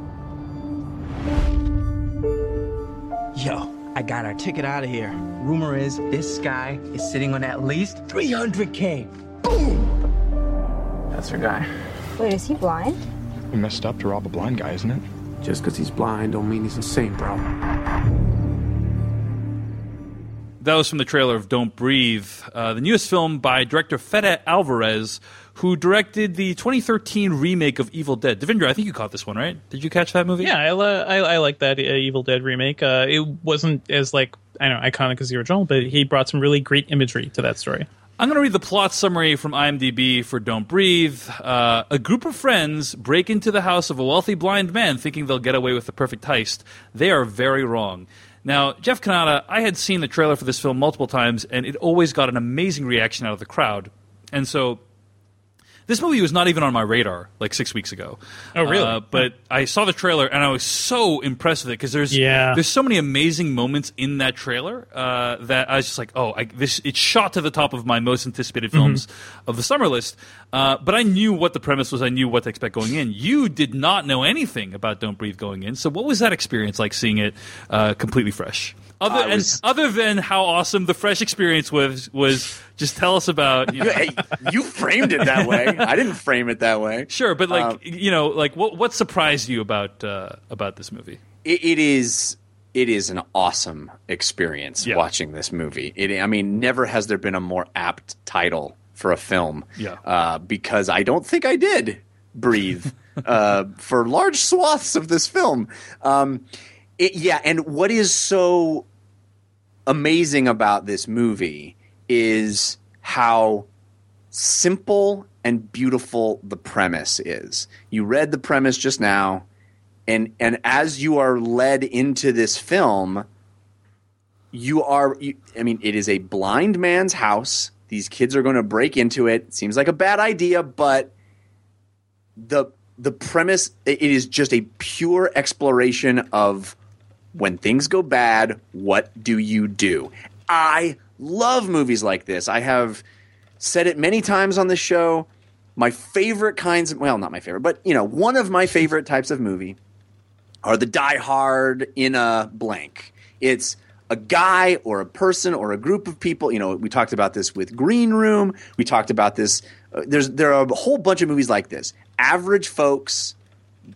Yo, I got our ticket out of here. Rumor is this guy is sitting on at least 300K. Boom! That's our guy. Wait, is he blind? You messed up to rob a blind guy, isn't it? Just because he's blind don't mean he's insane, bro. That was from the trailer of Don't Breathe, uh, the newest film by director Fede Alvarez, who directed the 2013 remake of Evil Dead. Devindra, I think you caught this one, right? Did you catch that movie? Yeah, I, I, I like that uh, Evil Dead remake. Uh, it wasn't as like I don't know iconic as the original, but he brought some really great imagery to that story. I'm going to read the plot summary from IMDb for Don't Breathe. Uh, a group of friends break into the house of a wealthy blind man thinking they'll get away with the perfect heist. They are very wrong. Now, Jeff Cannata, I had seen the trailer for this film multiple times, and it always got an amazing reaction out of the crowd. And so this movie was not even on my radar like six weeks ago. Oh, really? Uh, but I saw the trailer and I was so impressed with it because there's Yeah. there's so many amazing moments in that trailer uh, that I was just like, oh, I, this it shot to the top of my most anticipated films of the summer list. Uh, but I knew what the premise was. I knew what to expect going in. You did not know anything about Don't Breathe going in. So what was that experience like seeing it uh, completely fresh? Other, was- and other than how awesome the fresh experience was, was just tell us about. You know, hey, you framed it that way. I didn't frame it that way. Sure, but like Um, you know, like what what surprised you about uh, about this movie? it, it is it is an awesome experience Yeah. watching this movie. It, I mean, never has there been a more apt title for a film. Yeah. Uh, because I don't think I did breathe uh, for large swaths of this film. Um, it, yeah, and what is so amazing about this movie is how simple and beautiful the premise is. You read the premise just now, and and as you are led into this film, you are. You, I mean, it is a blind man's house. These kids are going to break into it. Seems like a bad idea, but the the premise it is just a pure exploration of when things go bad, what do you do? I love movies like this. I have said it many times on the show. My favorite kinds of, well, not my favorite, but you know, one of my favorite types of movie are the die hard in a blank. It's a guy or a person or a group of people. You know, we talked about this with Green Room. We talked about this. Uh, there's there are a whole bunch of movies like this. Average folks,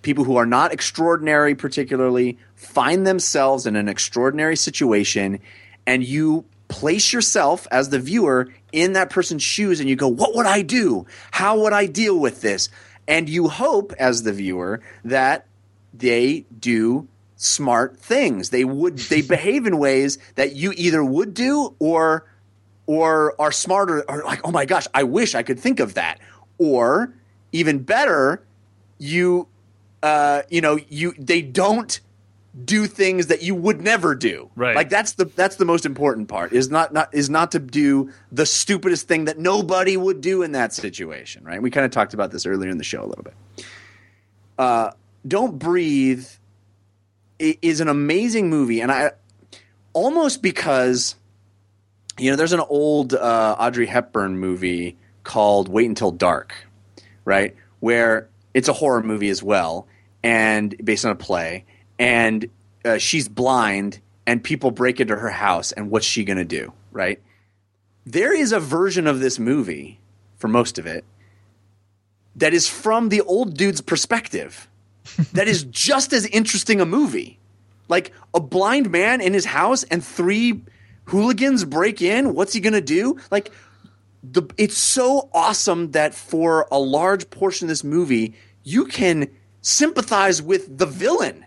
people who are not extraordinary particularly, find themselves in an extraordinary situation, and you place yourself as the viewer in that person's shoes, and you go, "What would I do? How would I deal with this?" And you hope, as the viewer, that they do smart things. They would they behave in ways that you either would do or or are smarter or like, oh my gosh, I wish I could think of that. Or even better, you uh, you know you they don't do things that you would never do. Right. Like that's the that's the most important part is not not is not to do the stupidest thing that nobody would do in that situation. Right. We kind of talked about this earlier in the show a little bit. Uh, don't breathe is an amazing movie, and I almost because you know there's an old uh, Audrey Hepburn movie called Wait Until Dark, right? Where it's a horror movie as well, and based on a play, and uh, she's blind, and people break into her house, and what's she gonna do, right? There is a version of this movie, for most of it, that is from the old dude's perspective. that is just as interesting a movie. Like a blind man in his house and three hooligans break in. What's he gonna do? Like the it's so awesome that for a large portion of this movie, you can sympathize with the villain.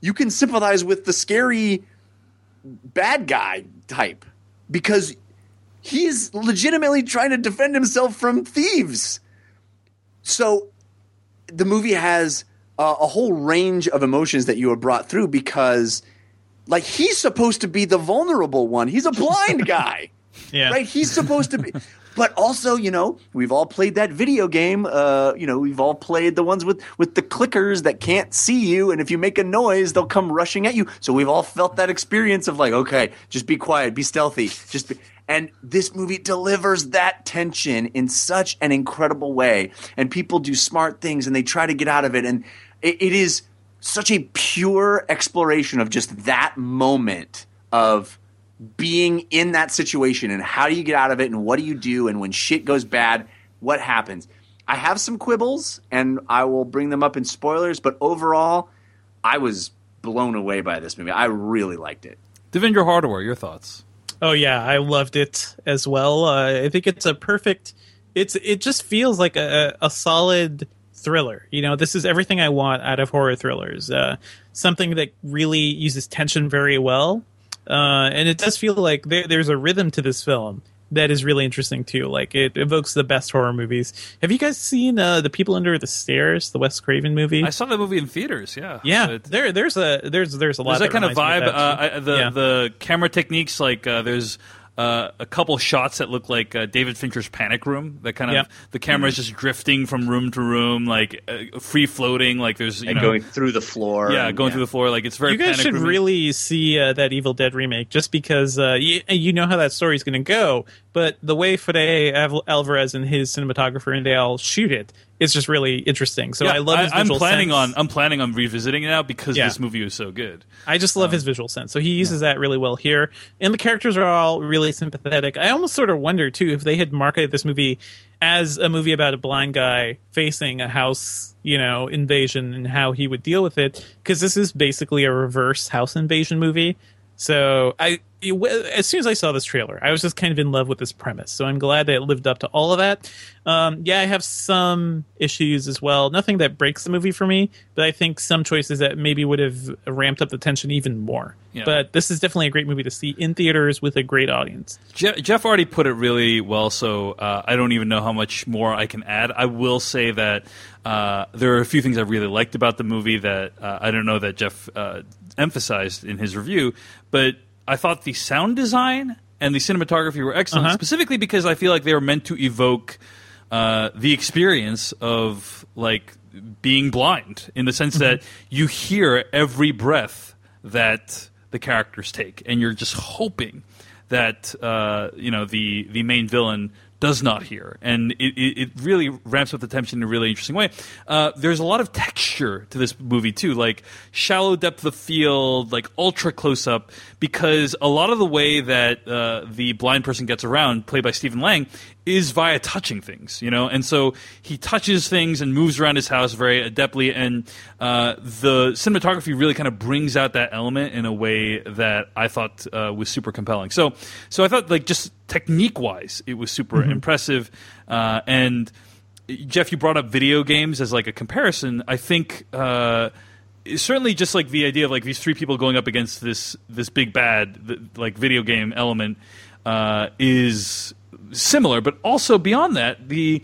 You can sympathize with the scary bad guy type because he's legitimately trying to defend himself from thieves. So the movie has uh, a whole range of emotions that you are brought through because like he's supposed to be the vulnerable one. He's a blind guy. Yeah. Right? He's supposed to be but also, you know, we've all played that video game. Uh, you know, we've all played the ones with with the clickers that can't see you, and if you make a noise, they'll come rushing at you. So we've all felt that experience of like, okay, just be quiet, be stealthy, just be. And this movie delivers that tension in such an incredible way, and people do smart things and they try to get out of it, and it, it is such a pure exploration of just that moment of being in that situation and how do you get out of it and what do you do and when shit goes bad, what happens. I have some quibbles and I will bring them up in spoilers, but overall, I was blown away by this movie. I really liked it. Devindra Hardawar, your thoughts? Oh yeah, I loved it as well. Uh, I think it's a perfect. It's it just feels like a, a solid thriller. You know, this is everything I want out of horror thrillers. Uh, something that really uses tension very well, uh, and it does feel like there, there's a rhythm to this film that is really interesting too. Like it evokes the best horror movies. Have you guys seen uh, the People Under the Stairs, the Wes Craven movie? I saw that movie in theaters. Yeah, yeah, there there's a there's there's a lot there's that kind of vibe. that, Uh. I, the Yeah. the camera techniques, like uh, there's. Uh, a couple shots that look like uh, David Fincher's Panic Room. That kind of Yeah. the camera is just drifting from room to room, like uh, free floating. Like there's you And know, going through the floor. yeah, and- going through the floor. Like it's very. you guys Panic should Room-y. really see uh, that Evil Dead remake, just because uh, you, you know how that story's going to go. But the way Fede Alvarez and his cinematographer and they all shoot it, it's just really interesting. So Yeah, I love his I'm visual planning sense. on I'm planning on revisiting it now because Yeah. this movie was so good. I just love um, his visual sense. So he uses that really well here. And the characters are all really sympathetic. I almost sort of wonder, too, if they had marketed this movie as a movie about a blind guy facing a house, you know, invasion and how he would deal with it. Because this is basically a reverse house invasion movie. So I, as soon as I saw this trailer, I was just kind of in love with this premise. So I'm glad that it lived up to all of that. Um, yeah, I have some issues as well. Nothing that breaks the movie for me, but I think some choices that maybe would have ramped up the tension even more. Yeah. But this is definitely a great movie to see in theaters with a great audience. Jeff, Jeff already put it really well, so uh, I don't even know how much more I can add. I will say that uh, there are a few things I really liked about the movie that uh, I don't know that Jeff uh, emphasized in his review, but I thought the sound design and the cinematography were excellent, Uh-huh. specifically because I feel like they were meant to evoke uh, the experience of like being blind in the sense that you hear every breath that the characters take, and you're just hoping that uh, you know the the main villain does not hear, and it, it, really ramps up the tension in a really interesting way. Uh, there's a lot of texture to this movie too, like shallow depth of field, like ultra close up, because a lot of the way that uh, the blind person gets around, played by Stephen Lang, is via touching things, you know, and so he touches things and moves around his house very adeptly, and uh, the cinematography really kind of brings out that element in a way that I thought uh, was super compelling. So, so I thought like just technique wise, it was super impressive, uh, and Jeff, you brought up video games as like a comparison. I think. Uh, certainly just like the idea of like these three people going up against this this big bad the, like video game element uh, is similar but also beyond that the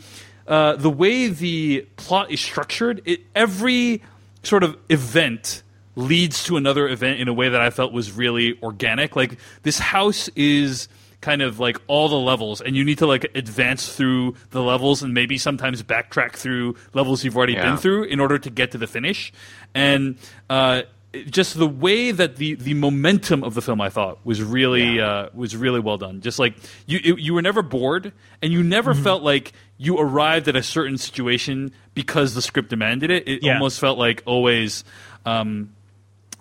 uh, the way the plot is structured, it, every sort of event leads to another event in a way that I felt was really organic. Like this house is kind of like all the levels and you need to like advance through the levels and maybe sometimes backtrack through levels you've already Yeah. been through in order to get to the finish and uh just the way that the, the momentum of the film, I thought, was really uh, was really well done. Just like you, it, you were never bored, and you never Mm-hmm. felt like you arrived at a certain situation because the script demanded it. It Yeah. almost felt like always um,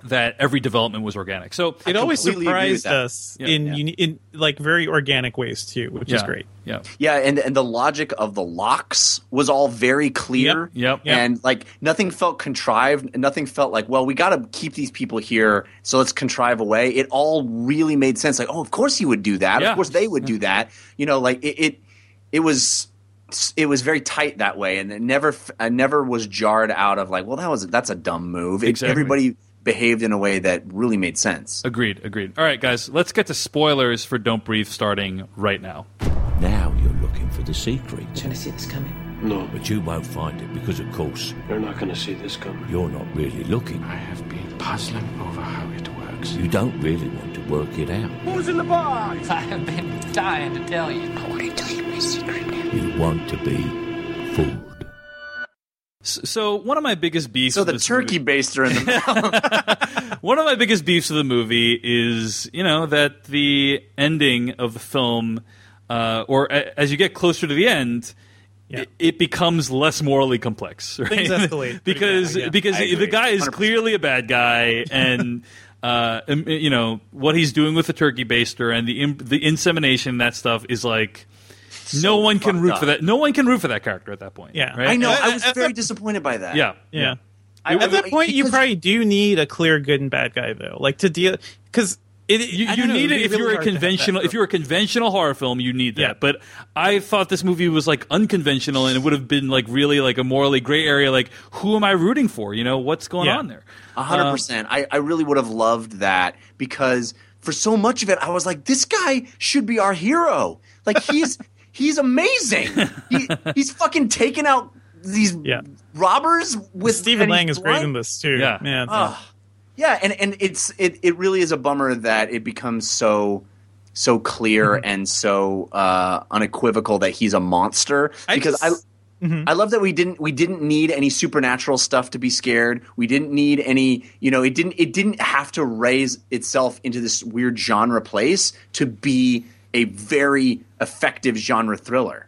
that every development was organic. So It always completely agree with surprised us Yeah. in Yeah. uni- in like very organic ways too, which is great. Yeah, Yeah, and and the logic of the locks was all very clear. Yep. Yep. And like nothing felt contrived. Nothing felt like, well, we got to keep these people here, so let's contrive a way. It all really made sense. Like, oh, of course he would do that. Yeah. Of course they would do that. You know, like it. It, it was. It was very tight that way, and it never. I never was jarred out of like, well, that was that's a dumb move. It- Exactly. everybody behaved in a way that really made sense. agreed, agreed. All right, guys, let's get to spoilers for Don't Breathe starting right now. Now you're looking for the secret. Gonna see this coming. No, But you won't find it because, of course, you're not gonna see this coming. you're not really looking. I have been puzzling over how it works. You don't really want to work it out. Who's in the box? I have been dying to tell you. I want to tell you my secret now. You want to be fooled. S- So one of my biggest beefs. So the this turkey movie- baster in the One of my biggest beefs of the movie is, you know, that the ending of the film, uh, or a, as you get closer to the end, Yeah. it, it becomes less morally complex. Right? Things escalate because bad, yeah. because the guy is 100%. clearly a bad guy, and uh, you know what he's doing with the turkey baster and the im- the insemination. That stuff is like. No one can root up. for that. No one can root for that character at that point. Yeah. right? I know. At- I was very that- disappointed by that. Yeah, Yeah. I- At that I- point, you probably do need a clear good and bad guy, though, like to deal because it. You, you know, need it'd it be if really you're a hard to have that conventional. If you're a conventional horror film, you need that. Yeah. But I thought this movie was like unconventional, and it would have been like really like a morally gray area. Like, who am I rooting for? You know, what's going Yeah. on there? A hundred percent. Um, I, I really would have loved that because for so much of it, I was like, this guy should be our hero. Like he's he's amazing. He, he's fucking taking out these Yeah. robbers with Stephen and Lang is great in this too. Yeah. man. Ah. Yeah, and and it's it, it really is a bummer that it becomes so so clear Mm-hmm. and so uh, unequivocal that he's a monster I because I just- Mm-hmm. I love that we didn't we didn't need any supernatural stuff to be scared. We didn't need any, you know, it didn't it didn't have to raise itself into this weird genre place to be a very effective genre thriller.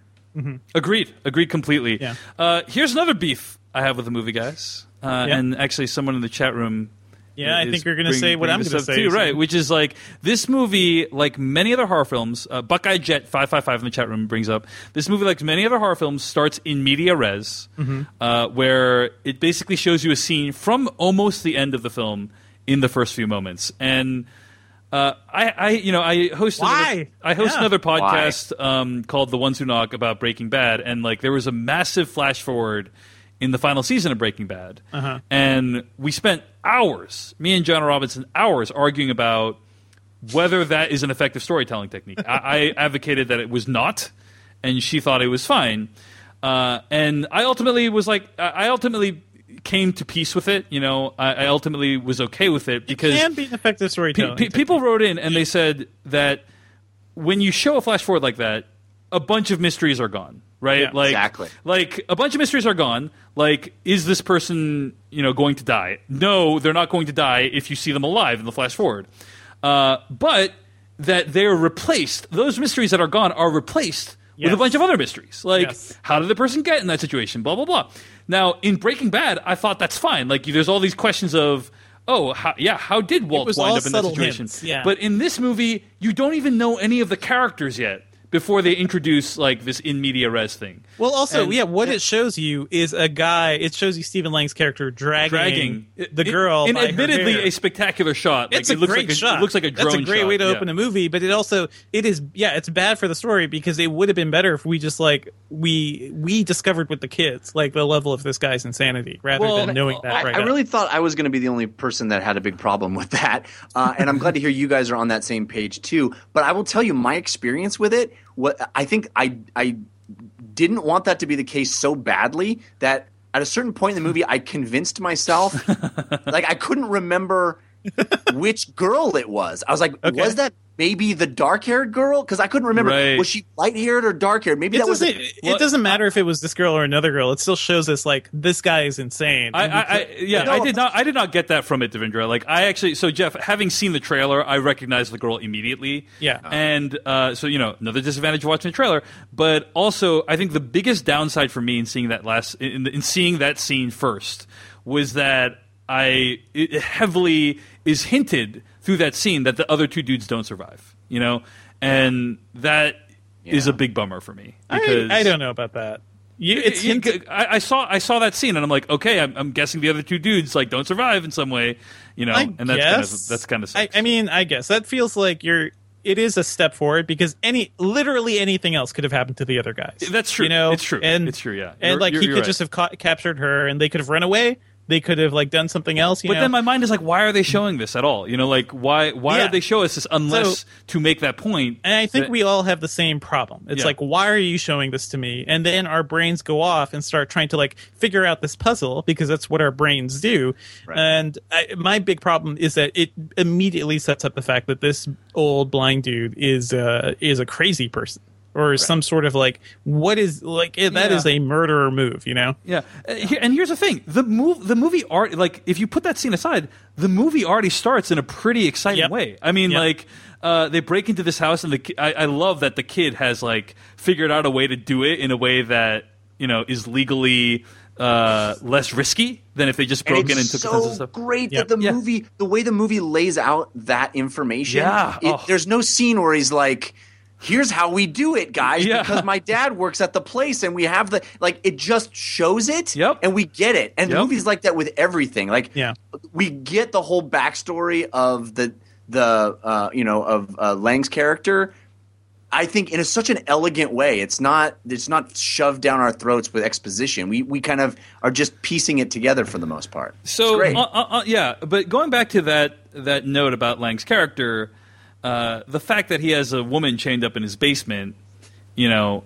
Agreed. Agreed completely. Yeah. Uh, here's another beef I have with the movie, guys. Uh, Yeah. And actually, someone in the chat room. Yeah, I think you're going to say what I'm this going to up say. too, so- right? Which is like this movie, like many other horror films. Uh, Buckeye Jet five five five in the chat room brings up this movie, like many other horror films, starts in media res, Mm-hmm. uh, where it basically shows you a scene from almost the end of the film in the first few moments, and. Uh, I, I, you know, I host Why? Another, I host Yeah. another podcast um, called The Ones Who Knock about Breaking Bad, and like there was a massive flash forward in the final season of Breaking Bad, Uh-huh. and we spent hours, me and Joanna Robinson, hours arguing about whether that is an effective storytelling technique. I, I advocated that it was not, and she thought it was fine. Uh, and I ultimately was like, I I ultimately came to peace with it. You know, I, I ultimately was okay with it because Can be an effective Pe- storytelling. pe- people wrote in and they said that when you show a flash forward like that, a bunch of mysteries are gone, right? Yeah. like Exactly. like a bunch of mysteries are gone. Like, is this person you know going to die? No, they're not going to die if you see them alive in the flash forward. Uh, but that they're replaced. Those mysteries that are gone are replaced with a bunch of other mysteries. Like, Yes. how did the person get in that situation? Blah blah blah. Now, in Breaking Bad, I thought that's fine. Like, there's all these questions of, oh, how, yeah, how did Walt wind up in that situation? hints, yeah. But in this movie, you don't even know any of the characters yet before they introduce like this in media res thing. Well, also, And- yeah, what it shows you is a guy. It shows you Stephen Lang's character dragging, Dragging the It- girl. and by her admittedly hair. a spectacular shot. Like, It's it a looks great like a, shot. It looks like a drone That's a great shot, way to yeah. open a movie, but it also it is yeah, it's bad for the story because it would have been better if we just like we we discovered with the kids like the level of this guy's insanity rather Well, than knowing that I, right I now. really thought I was going to be the only person that had a big problem with that, uh, and I'm glad to hear you guys are on that same page too. But I will tell you my experience with it. What I think I I didn't want that to be the case so badly that at a certain point in the movie, I convinced myself, like I couldn't remember which girl it was. I was like, Okay. was that maybe the dark haired girl? Because I couldn't remember. Right. Was she light haired or dark haired? Maybe It that was. doesn't. it doesn't matter if it was this girl or another girl. It still shows us like this guy is insane. I, I, I yeah, No. I did not. I did not get that from it, Devindra. Like, I actually. So, Jeff, having seen the trailer, I recognized the girl immediately. Yeah. and uh, so you know, another disadvantage of watching the trailer. But also, I think the biggest downside for me in seeing that last in, in seeing that scene first was that I heavily is hinted through that scene that the other two dudes don't survive. You know, and that is Yeah. a big bummer for me because I, I don't know about that. You, it's you- hinted. I, I saw I saw that scene and I'm like, okay, I'm, I'm guessing the other two dudes like don't survive in some way, you know, I and that's guess. kind of that's kind of I, I mean, I guess that feels like you're. It is a step forward because any, literally anything else could have happened to the other guys. That's true. You know, It's true. And It's true, yeah. And You're- like you're- he you're could right. just have caught, captured her, and they could have run away. They could have like done something else. You But know? then my mind is like, why are they showing this at all? You know, like why why Yeah. would they show us this unless So- to make that point? And I think that- we all have the same problem. It's Yeah. like, why are you showing this to me? And then our brains go off and start trying to like figure out this puzzle because that's what our brains do. And I, my big problem is that it immediately sets up the fact that this old blind dude is uh, is a crazy person or some sort of like what is like eh, that Yeah. is a murderer move, you know? Yeah, Uh, and here's the thing: the move, the movie art, like if you put that scene aside, the movie already starts in a pretty exciting Yep. way. I mean, Yep. like uh, they break into this house, and the ki- I, I love that the kid has like figured out a way to do it in a way that you know is legally uh, less risky than if they just broke and in and took so tons of stuff. great Yep. that the Yeah. movie, the way the movie lays out that information. Yeah. it- Oh. there's no scene where he's like, "Here's how we do it, guys," Yeah. because my dad works at the place and we have the like. It just shows it, Yep. and we get it. And the movie's like that with everything. Like, Yeah. we get the whole backstory of the the uh, you know of uh, Lang's character. I think in a, such an elegant way. It's not it's not shoved down our throats with exposition. We we kind of are just piecing it together for the most part. So it's great. uh, uh, uh, yeah, but going back to that that note about Lang's character, uh, the fact that he has a woman chained up in his basement, you know.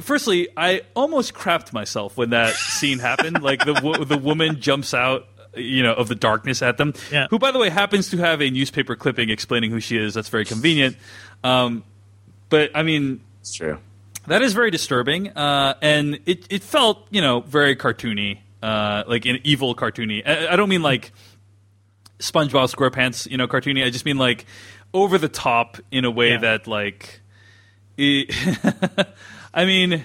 Firstly, I almost crapped myself when that scene happened. Like the wo- the woman jumps out, you know, of the darkness at them. Yeah. Who, by the way, happens to have a newspaper clipping explaining who she is. That's very convenient. Um, but I mean, it's true. that is very disturbing, uh, and it, it felt you know very cartoony, uh, like an evil cartoony. I, I don't mean like SpongeBob SquarePants, you know, cartoony. I just mean like over the top in a way Yeah. that like, it, I mean,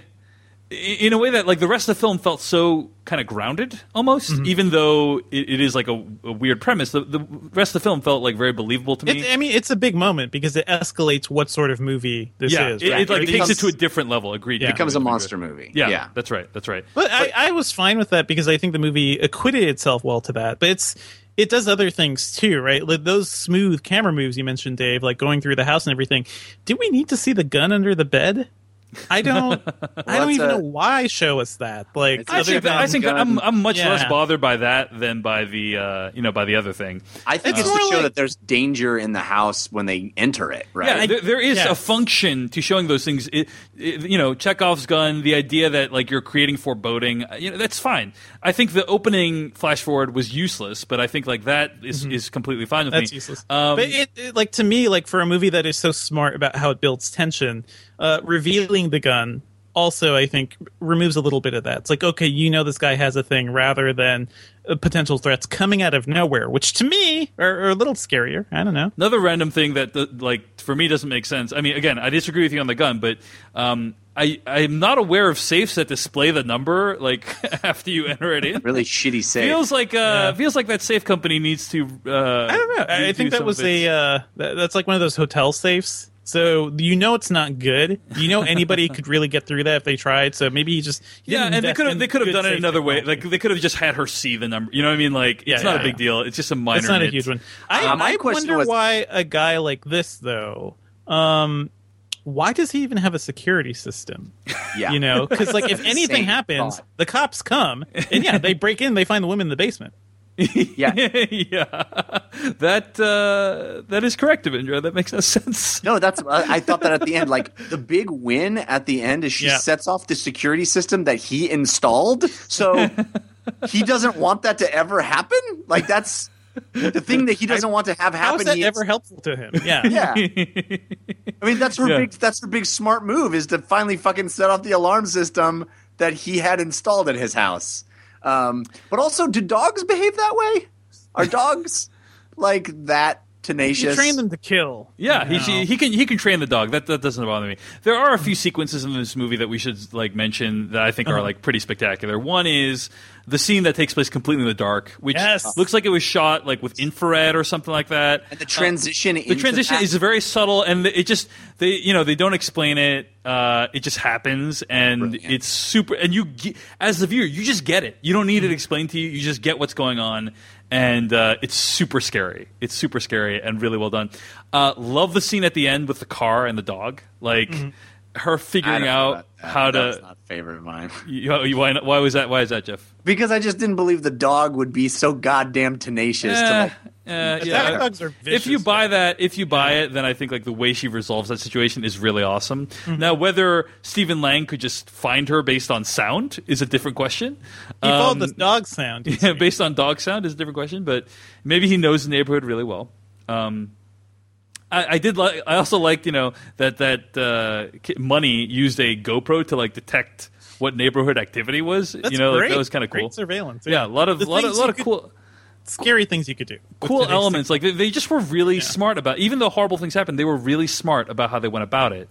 in a way that like the rest of the film felt so kind of grounded almost, Mm-hmm. even though it, it is like a, a weird premise. The, the rest of the film felt like very believable to me. It, I mean, it's a big moment because it escalates what sort of movie this yeah, is. it, right? it like It takes becomes- it to a different level. Agreed. Yeah. It becomes a Agreed. monster movie. Yeah, yeah. that's right. That's right. But I, I was fine with that because I think the movie acquitted itself well to that. But it's it does other things too, right? Like those smooth camera moves you mentioned, Dave, like going through the house and everything. Do we need to see the gun under the bed? I don't. I don't even a- know why show us that. Like, I think, that, I think I'm, I'm much Yeah. less bothered by that than by the uh, you know by the other thing. I think It's it's, to show like- that there's danger in the house when they enter it. Right. Yeah, there, there is yes. a function to showing those things. It, it- you know, Chekhov's gun, the idea that like you're creating foreboding. uh, You know, that's fine. I think the opening flash forward was useless, but I think like that is, is completely fine with Mm-hmm. That's me. useless. Um, but it, it, like to me, like for a movie that is so smart about how it builds tension, uh, revealing the gun also I think removes a little bit of that. It's like okay, you know this guy has a thing, rather than uh, potential threats coming out of nowhere, which to me are, are a little scarier. I don't know. Another random thing that, uh, like, for me doesn't make sense. I mean, again, I disagree with you on the gun, but um, I I'm not aware of safes that display the number like after you enter it in. really shitty safe. Feels like uh, feels like that safe company needs to. Uh, I don't know. I, I think that was a uh, that, that's like one of those hotel safes. So you know it's not good. You know anybody could really get through that if they tried. So maybe he just you Yeah, and they could have they could have done it safe another way. Like they could have just had her see the number. You know what I mean? Like Yeah, it's not yeah, a big yeah. deal. It's just a minor. It's not a huge one. I, Uh, my I question wonder was- why a guy like this though. Um, why does he even have a security system? yeah. You know, because like if anything Same happens, thought. the cops come and yeah, they break in, they find the woman in the basement. Yeah. yeah, that uh, that is correct, Avindra. That makes no sense. No, that's. I I thought that at the end, like the big win at the end is she Yeah. sets off the security system that he installed. So he doesn't want that to ever happen. Like that's the thing that he doesn't want to have happen. is that ever helpful to him? Yeah. Yeah. I mean, that's her Yeah. big. That's her big smart move is to finally fucking set off the alarm system that he had installed at his house. Um, but also, do dogs behave that way? Are dogs like that You tenacious? train them to kill. Yeah, you know? he, he can he can train the dog. That that doesn't bother me. There are a few sequences in this movie that we should like mention that I think Uh-huh. are like pretty spectacular. One is the scene that takes place completely in the dark, which Yes. looks like it was shot like with infrared or something like that. And the transition. the transition is very subtle and it just they you know they don't explain it uh, it just happens and Brilliant. it's super and you as the viewer you just get it you don't need it explained to you you just get what's going on and uh, it's super scary. It's super scary and really well done. Uh, love the scene at the end with the car and the dog. Like her figuring out how to. That's not a favorite of mine. you, you- why, why was that why is that Jeff Because I just didn't believe the dog would be so goddamn tenacious to Eh, like. eh, yeah. dogs are if you vicious, buy that, if you buy it, then I think like the way she resolves that situation is really awesome. Mm-hmm. Now, whether Stephen Lang could just find her based on sound is a different question. He followed Um, the dog sound. yeah, based on dog sound is a different question, but maybe he knows the neighborhood really well. Um, I, I did like. I also liked, you know, that that uh, money used a GoPro to like detect what neighborhood activity was. That's you know, like, that was kind of Great cool. surveillance. Yeah, a lot of The lot of lot of could- cool scary things you could do. cool elements. Like they, they just were really smart about. Even though horrible things happened, they were really smart about how they went about it.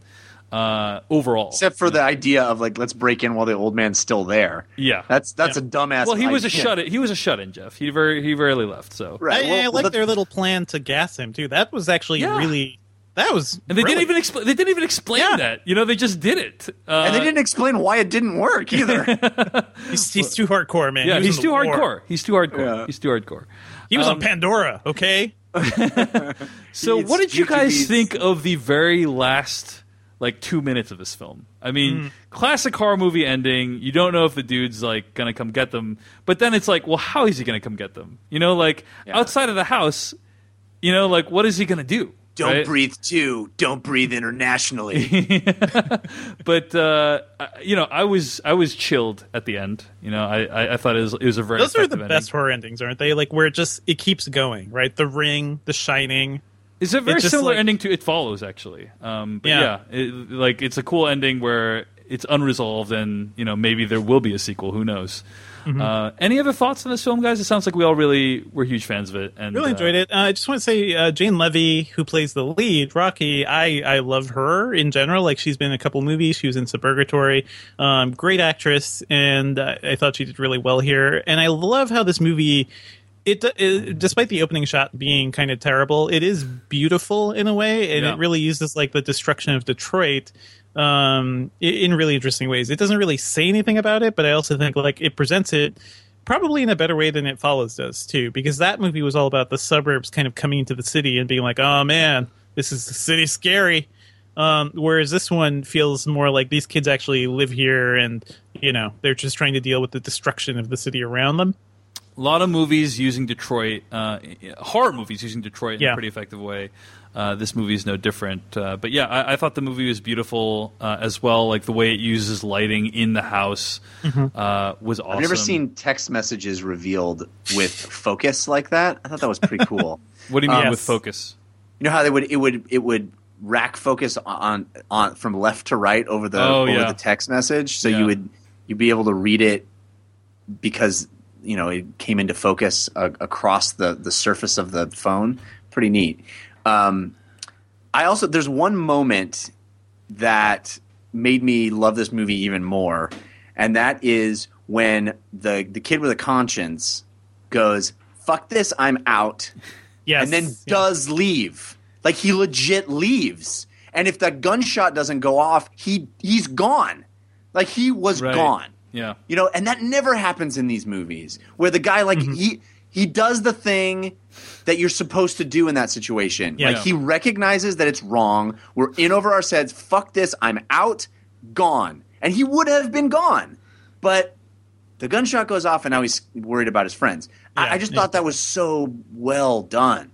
Uh, overall, Except for the idea of like, let's break in while the old man's still there. yeah, That's that's Yeah. a dumbass. well, he was a idea. shut. He was a shut in. Jeff. He very he rarely left. So Right. I, well, I like the- their little plan to gas him too. That was actually Yeah. really. That was. and they brilliant. didn't even explain. they didn't even explain Yeah. that. You know, they just did it. Uh, and they didn't explain why it didn't work either. He's, he's too hardcore, man. Yeah, He he's too hardcore. He's too hardcore. Yeah. He's too hardcore. He was Um, on Pandora. Okay. So, He's what did you guys think of the very last like two minutes of this film? I mean, Hmm. classic horror movie ending. You don't know if the dude's like gonna come get them, but then it's like, well, how is he gonna come get them? You know, like Yeah. outside of the house. You know, like what is he gonna do? Don't right? breathe too. Don't breathe internationally. But uh, you know, I was I was chilled at the end. You know, I I, I thought it was it was a very Those are the ending. best horror endings, aren't they? Like where it just it keeps going, right? The Ring, The Shining. It's a very just similar like- ending to It Follows, actually. Um, but yeah, Yeah. it, like it's a cool ending where it's unresolved, and you know maybe there will be a sequel. Who knows? Mm-hmm. Uh, any other thoughts on this film, guys? It sounds like we all really were huge fans of it, and Really enjoyed it. Uh, I just want to say, uh, Jane Levy, who plays the lead, Rocky. I I love her in general. Like she's been in a couple movies. She was in Suburgatory. Um, great actress, and uh, I thought she did really well here. And I love how this movie. It, it despite the opening shot being kind of terrible, it is beautiful in a way, and Yeah. it really uses like the destruction of Detroit um, in really interesting ways. It doesn't really say anything about it, but I also think like it presents it probably in a better way than it follows does too because that movie was all about the suburbs kind of coming into the city and being like oh man this is the city scary um, whereas this one feels more like these kids actually live here and you know they're just trying to deal with the destruction of the city around them a lot of movies using Detroit, uh, horror movies using Detroit in a pretty effective way. Uh, this movie is no different. Uh, but yeah, I, I thought the movie was beautiful uh, as well. Like the way it uses lighting in the house uh, was awesome. I've never seen text messages revealed with focus like that. I thought that was pretty cool. What do you mean Yes. with focus? You know how they would it would it would rack focus on on from left to right over the Oh, over yeah. the text message, so Yeah. you would you'd be able to read it because you know it came into focus uh, across the the surface of the phone. Pretty neat. Um, I also there's one moment that made me love this movie even more, and that is when the the kid with a conscience goes, "Fuck this, I'm out." yes and then does leave. Like he legit leaves. And if that gunshot doesn't go off, he he's gone. Like he was Right. gone. Yeah. You know, and that never happens in these movies where the guy like Mm-hmm. he he does the thing that you're supposed to do in that situation. Yeah. Like he recognizes that it's wrong. We're in over our heads. Fuck this. I'm out. Gone. And he would have been gone. But the gunshot goes off, and now he's worried about his friends. I, Yeah, I just yeah. thought that was so well done.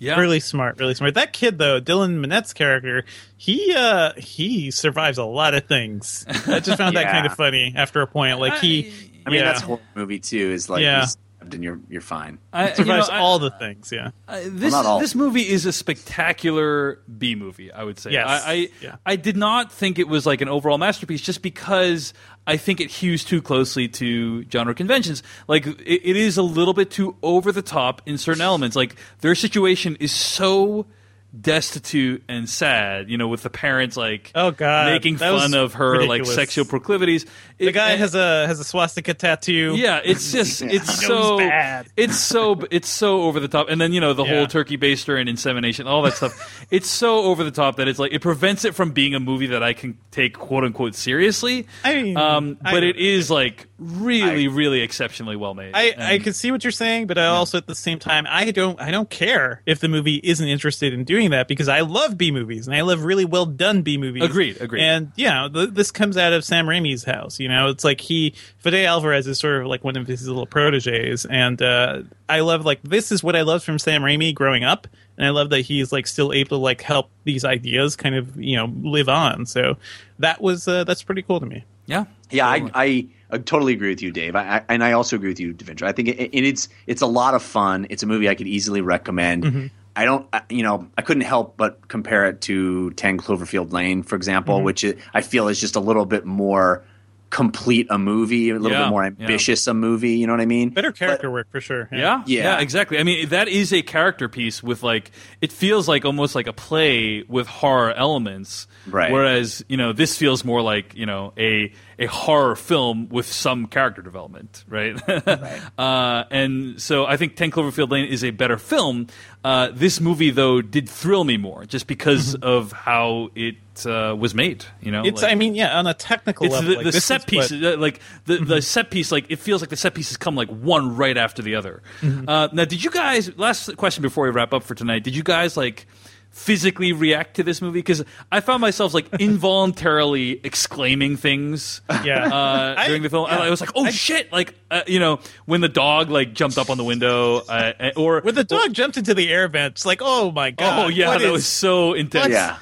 Yeah. Really smart, really smart. That kid though, Dylan Minnette's character, he uh he survives a lot of things. I just found that kind of funny after a point. Like he I mean, yeah, that's a horror movie too. Is like Yeah. You're and you're you're fine. I, you know, survives I- all the things, yeah. Uh, this not all. this movie is a spectacular B movie. I would say. Yes. I I, Yeah. I did not think it was like an overall masterpiece, just because I think it hews too closely to genre conventions. Like it, it is a little bit too over the top in certain elements. Like their situation is so destitute and sad. You know, with the parents like Oh, God. making That fun of her like sexual proclivities. The It- guy and- has a has a swastika tattoo. yeah, it's just it's so bad. it's so it's so over the top, and then you know the Yeah. whole turkey baster and insemination, all that stuff. It's so over the top that it's like it prevents it from being a movie that I can take quote unquote seriously. I mean, um, I- but it is like really, really exceptionally well made. I, I can see what you're saying, but I also at the same time I don't I don't care if the movie isn't interested in doing that because I love B movies and I love really well done B movies. Agreed, agreed. And yeah, th- this comes out of Sam Raimi's house. You know, it's like he Fede Alvarez is sort of like one of his little proteges, and uh, I love like this is what I loved from Sam Raimi growing up, and I love that he's like still able to like help these ideas kind of you know live on. So that was uh, that's pretty cool to me. yeah, Yeah, I, I, I totally agree with you, Dave. I, I, and I also agree with you, Devindra. I think it, it, it's it's a lot of fun. It's a movie I could easily recommend. Mm-hmm. I don't, I- you know, I couldn't help but compare it to Ten Cloverfield Lane, for example, Mm-hmm. which it, I feel is just a little bit more complete a movie, a little Yeah, bit more yeah. ambitious a movie. You know what I mean? Better character work for sure. Yeah, Yeah. exactly. I mean, that is a character piece with like it feels like almost like a play with horror elements. Right. Whereas you know this feels more like you know a a horror film with some character development, right? uh, and so I think Ten Cloverfield Lane is a better film. Uh, this movie though did thrill me more just because of how it uh, was made. You know, Mm-hmm. It's Like- I mean yeah on a technical it's level the, like, the set is pieces, what- uh, like the, the set piece, like it feels like the set pieces come like one right after the other. Mm-hmm. Uh, now, did you guys? Last question before we wrap up for tonight. Did you guys like physically react to this movie? Because I found myself like involuntarily exclaiming things. Yeah. uh, I- during the film, yeah. I was like, "Oh shit!" Like uh, you know, when the dog like jumped up on the window, uh, or when the dog jumped into the air vents, like, oh my god! Oh yeah, what that is- was so intense. Yeah.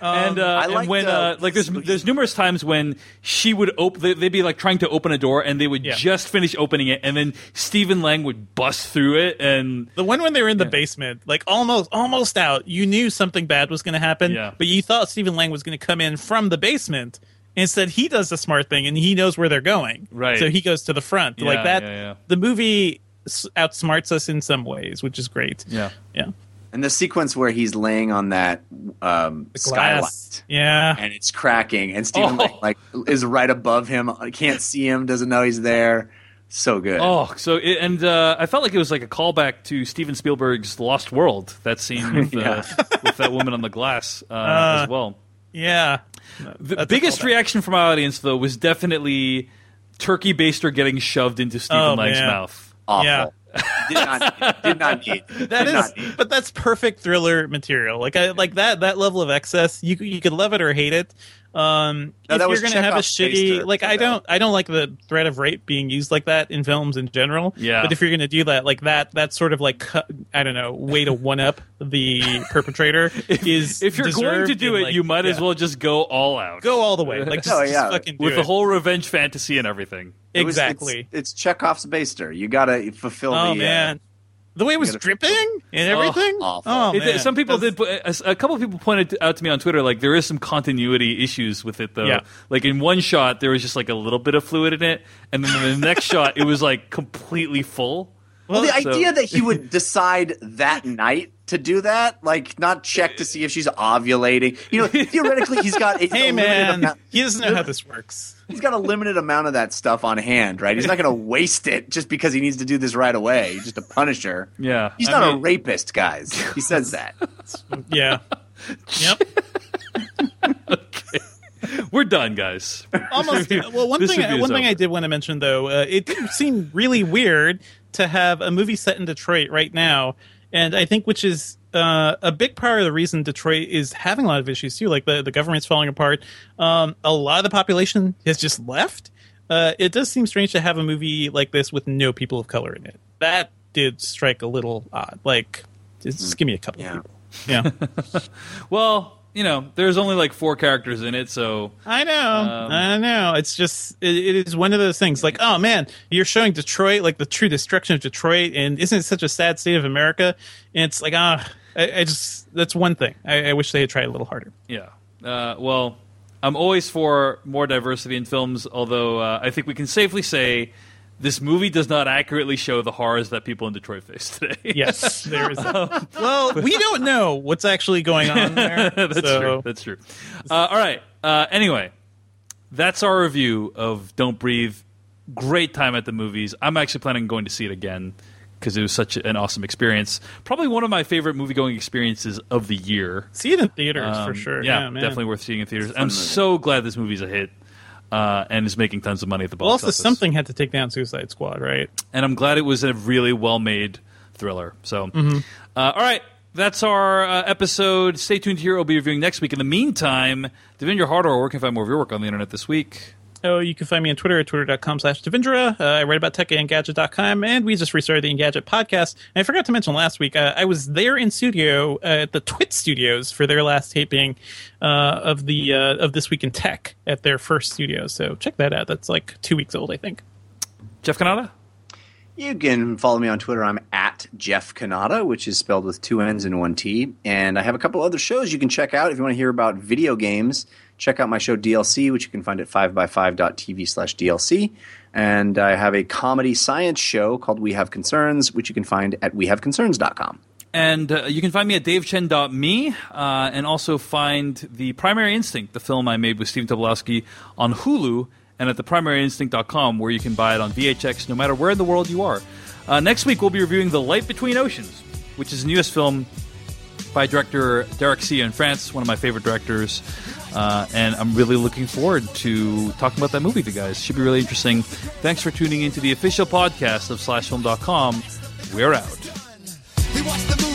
And uh, I and liked, when uh, uh, like there's there's numerous times when she would open they, they'd be like trying to open a door and they would Yeah. just finish opening it and then Stephen Lang would bust through it and the one when they were in the basement, like almost almost out. You knew something bad was going to happen, Yeah. but you thought Stephen Lang was going to come in from the basement. Instead, he does the smart thing and he knows where they're going. Right. So he goes to the front. Yeah, like that. yeah, yeah. The movie outsmarts us in some ways, which is great. yeah Yeah. And the sequence where he's laying on that um, skylight. Yeah. and it's cracking, and Stephen Oh. Lang, like is right above him. I can't see him, doesn't know he's there. So good. oh so it, and uh, I felt like it was like a callback to Steven Spielberg's Lost World that scene with, uh, Yeah. with that woman on the glass uh, as well Yeah. the That's biggest reaction from our audience though was definitely Turkey Baster getting shoved into Stephen Oh, Lang's man. mouth Awful. Yeah. Did not. Did not need. That did is, need. but that's perfect thriller material. Like I like that that level of excess. You you could love it or hate it. Um, No, if you're gonna have a shitty, like I that- don't I don't like the threat of rape being used like that in films in general. Yeah. But if you're gonna do that, like that, that's sort of like cu- I don't know, way to one up the perpetrator is. if you're going to do and, it like, you might as well just go all out go all the way. Like just, Oh, just yeah. fucking do with the whole revenge fantasy and everything It was- exactly. it's, it's Chekhov's Baster. You gotta fulfill oh the. uh, man. The way it was gotta- dripping and oh, everything. awful. Oh, It- man. some people That's- did. A, a couple of people pointed out to me on Twitter like there is some continuity issues with it though. Yeah. Like in one shot there was just like a little bit of fluid in it, and then in the next shot it was like completely full. Well, the So- idea that he would decide that night to do that, like not check to see if she's ovulating. You know, theoretically, he's got a, Hey man, amount. he doesn't know how this works. He's got a limited amount of that stuff on hand, right? He's not going to waste it just because he needs to do this right away, just a punisher. Yeah, He's I not a rapist, guys. He says that. Yeah. yep. Okay. We're done, guys. Almost. Well, one This thing. One thing I did want to mention though, uh, it did seem really weird to have a movie set in Detroit right now, and I think which is. Uh, a big part of the reason Detroit is having a lot of issues too, like the, the government's falling apart. Um, a lot of the population has just left. uh, it does seem strange to have a movie like this with no people of color in it. That did strike a little odd. Like, just give me a couple Yeah. of people. Yeah, Well, you know, there's only like four characters in it, so I know. Um, I know. It's just it, it is one of those things. Like, oh man, you're showing Detroit, like the true destruction of Detroit, and isn't it such a sad state of America? And it's like, ah, I, I just that's one thing. I, I wish they had tried a little harder. yeah. Uh, well, I'm always for more diversity in films, although uh, I think we can safely say this movie does not accurately show the horrors that people in Detroit face today. Yes, there is. A, well, we don't know what's actually going on there. that's so- true. That's true. Uh, all right. Uh, anyway, that's our review of Don't Breathe. Great time at the movies. I'm actually planning on going to see it again because it was such an awesome experience. Probably one of my favorite movie going experiences of the year. See it in theaters for Um, sure. Yeah, Yeah, man. definitely worth seeing in theaters. I'm so glad this movie's a hit uh, and is making tons of money at the box Well, also office. something had to take down Suicide Squad, right? and I'm glad it was a really well made thriller. So, Mm-hmm. uh, all right, that's our uh, episode. Stay tuned here. We'll be reviewing next week. In the meantime, Devindra Hardawar, where can you find more of your work on the internet this week? Oh, you can find me on Twitter at twitter.com slash Devindra. Uh, I write about tech Engadget.com, and we just restarted the Engadget podcast. And I forgot to mention last week, uh, I was there in studio uh, at the Twit Studios for their last taping uh, of the uh, of This Week in Tech at their first studio. So check that out. That's like two weeks old, I think. Jeff Cannata? You can follow me on Twitter. I'm at Jeff Cannata, which is spelled with two N's and one T. And I have a couple other shows you can check out if you want to hear about video games. Check out my show DLC, which you can find at 5by5.tv slash DLC. And I have a comedy science show called We Have Concerns, which you can find at wehaveconcerns.com. And uh, you can find me at davechen.me uh, and also find The Primary Instinct, the film I made with Stephen Tobolowsky, on Hulu and at theprimaryinstinct.com, where you can buy it on VHX no matter where in the world you are. Uh, next week, we'll be reviewing The Light Between Oceans, which is a newest film by director Derek Cianfrance, one of my favorite directors. Uh, and I'm really looking forward to talking about that movie with you guys. Should be really interesting. Thanks for tuning into the official podcast of SlashFilm.com. We're out. The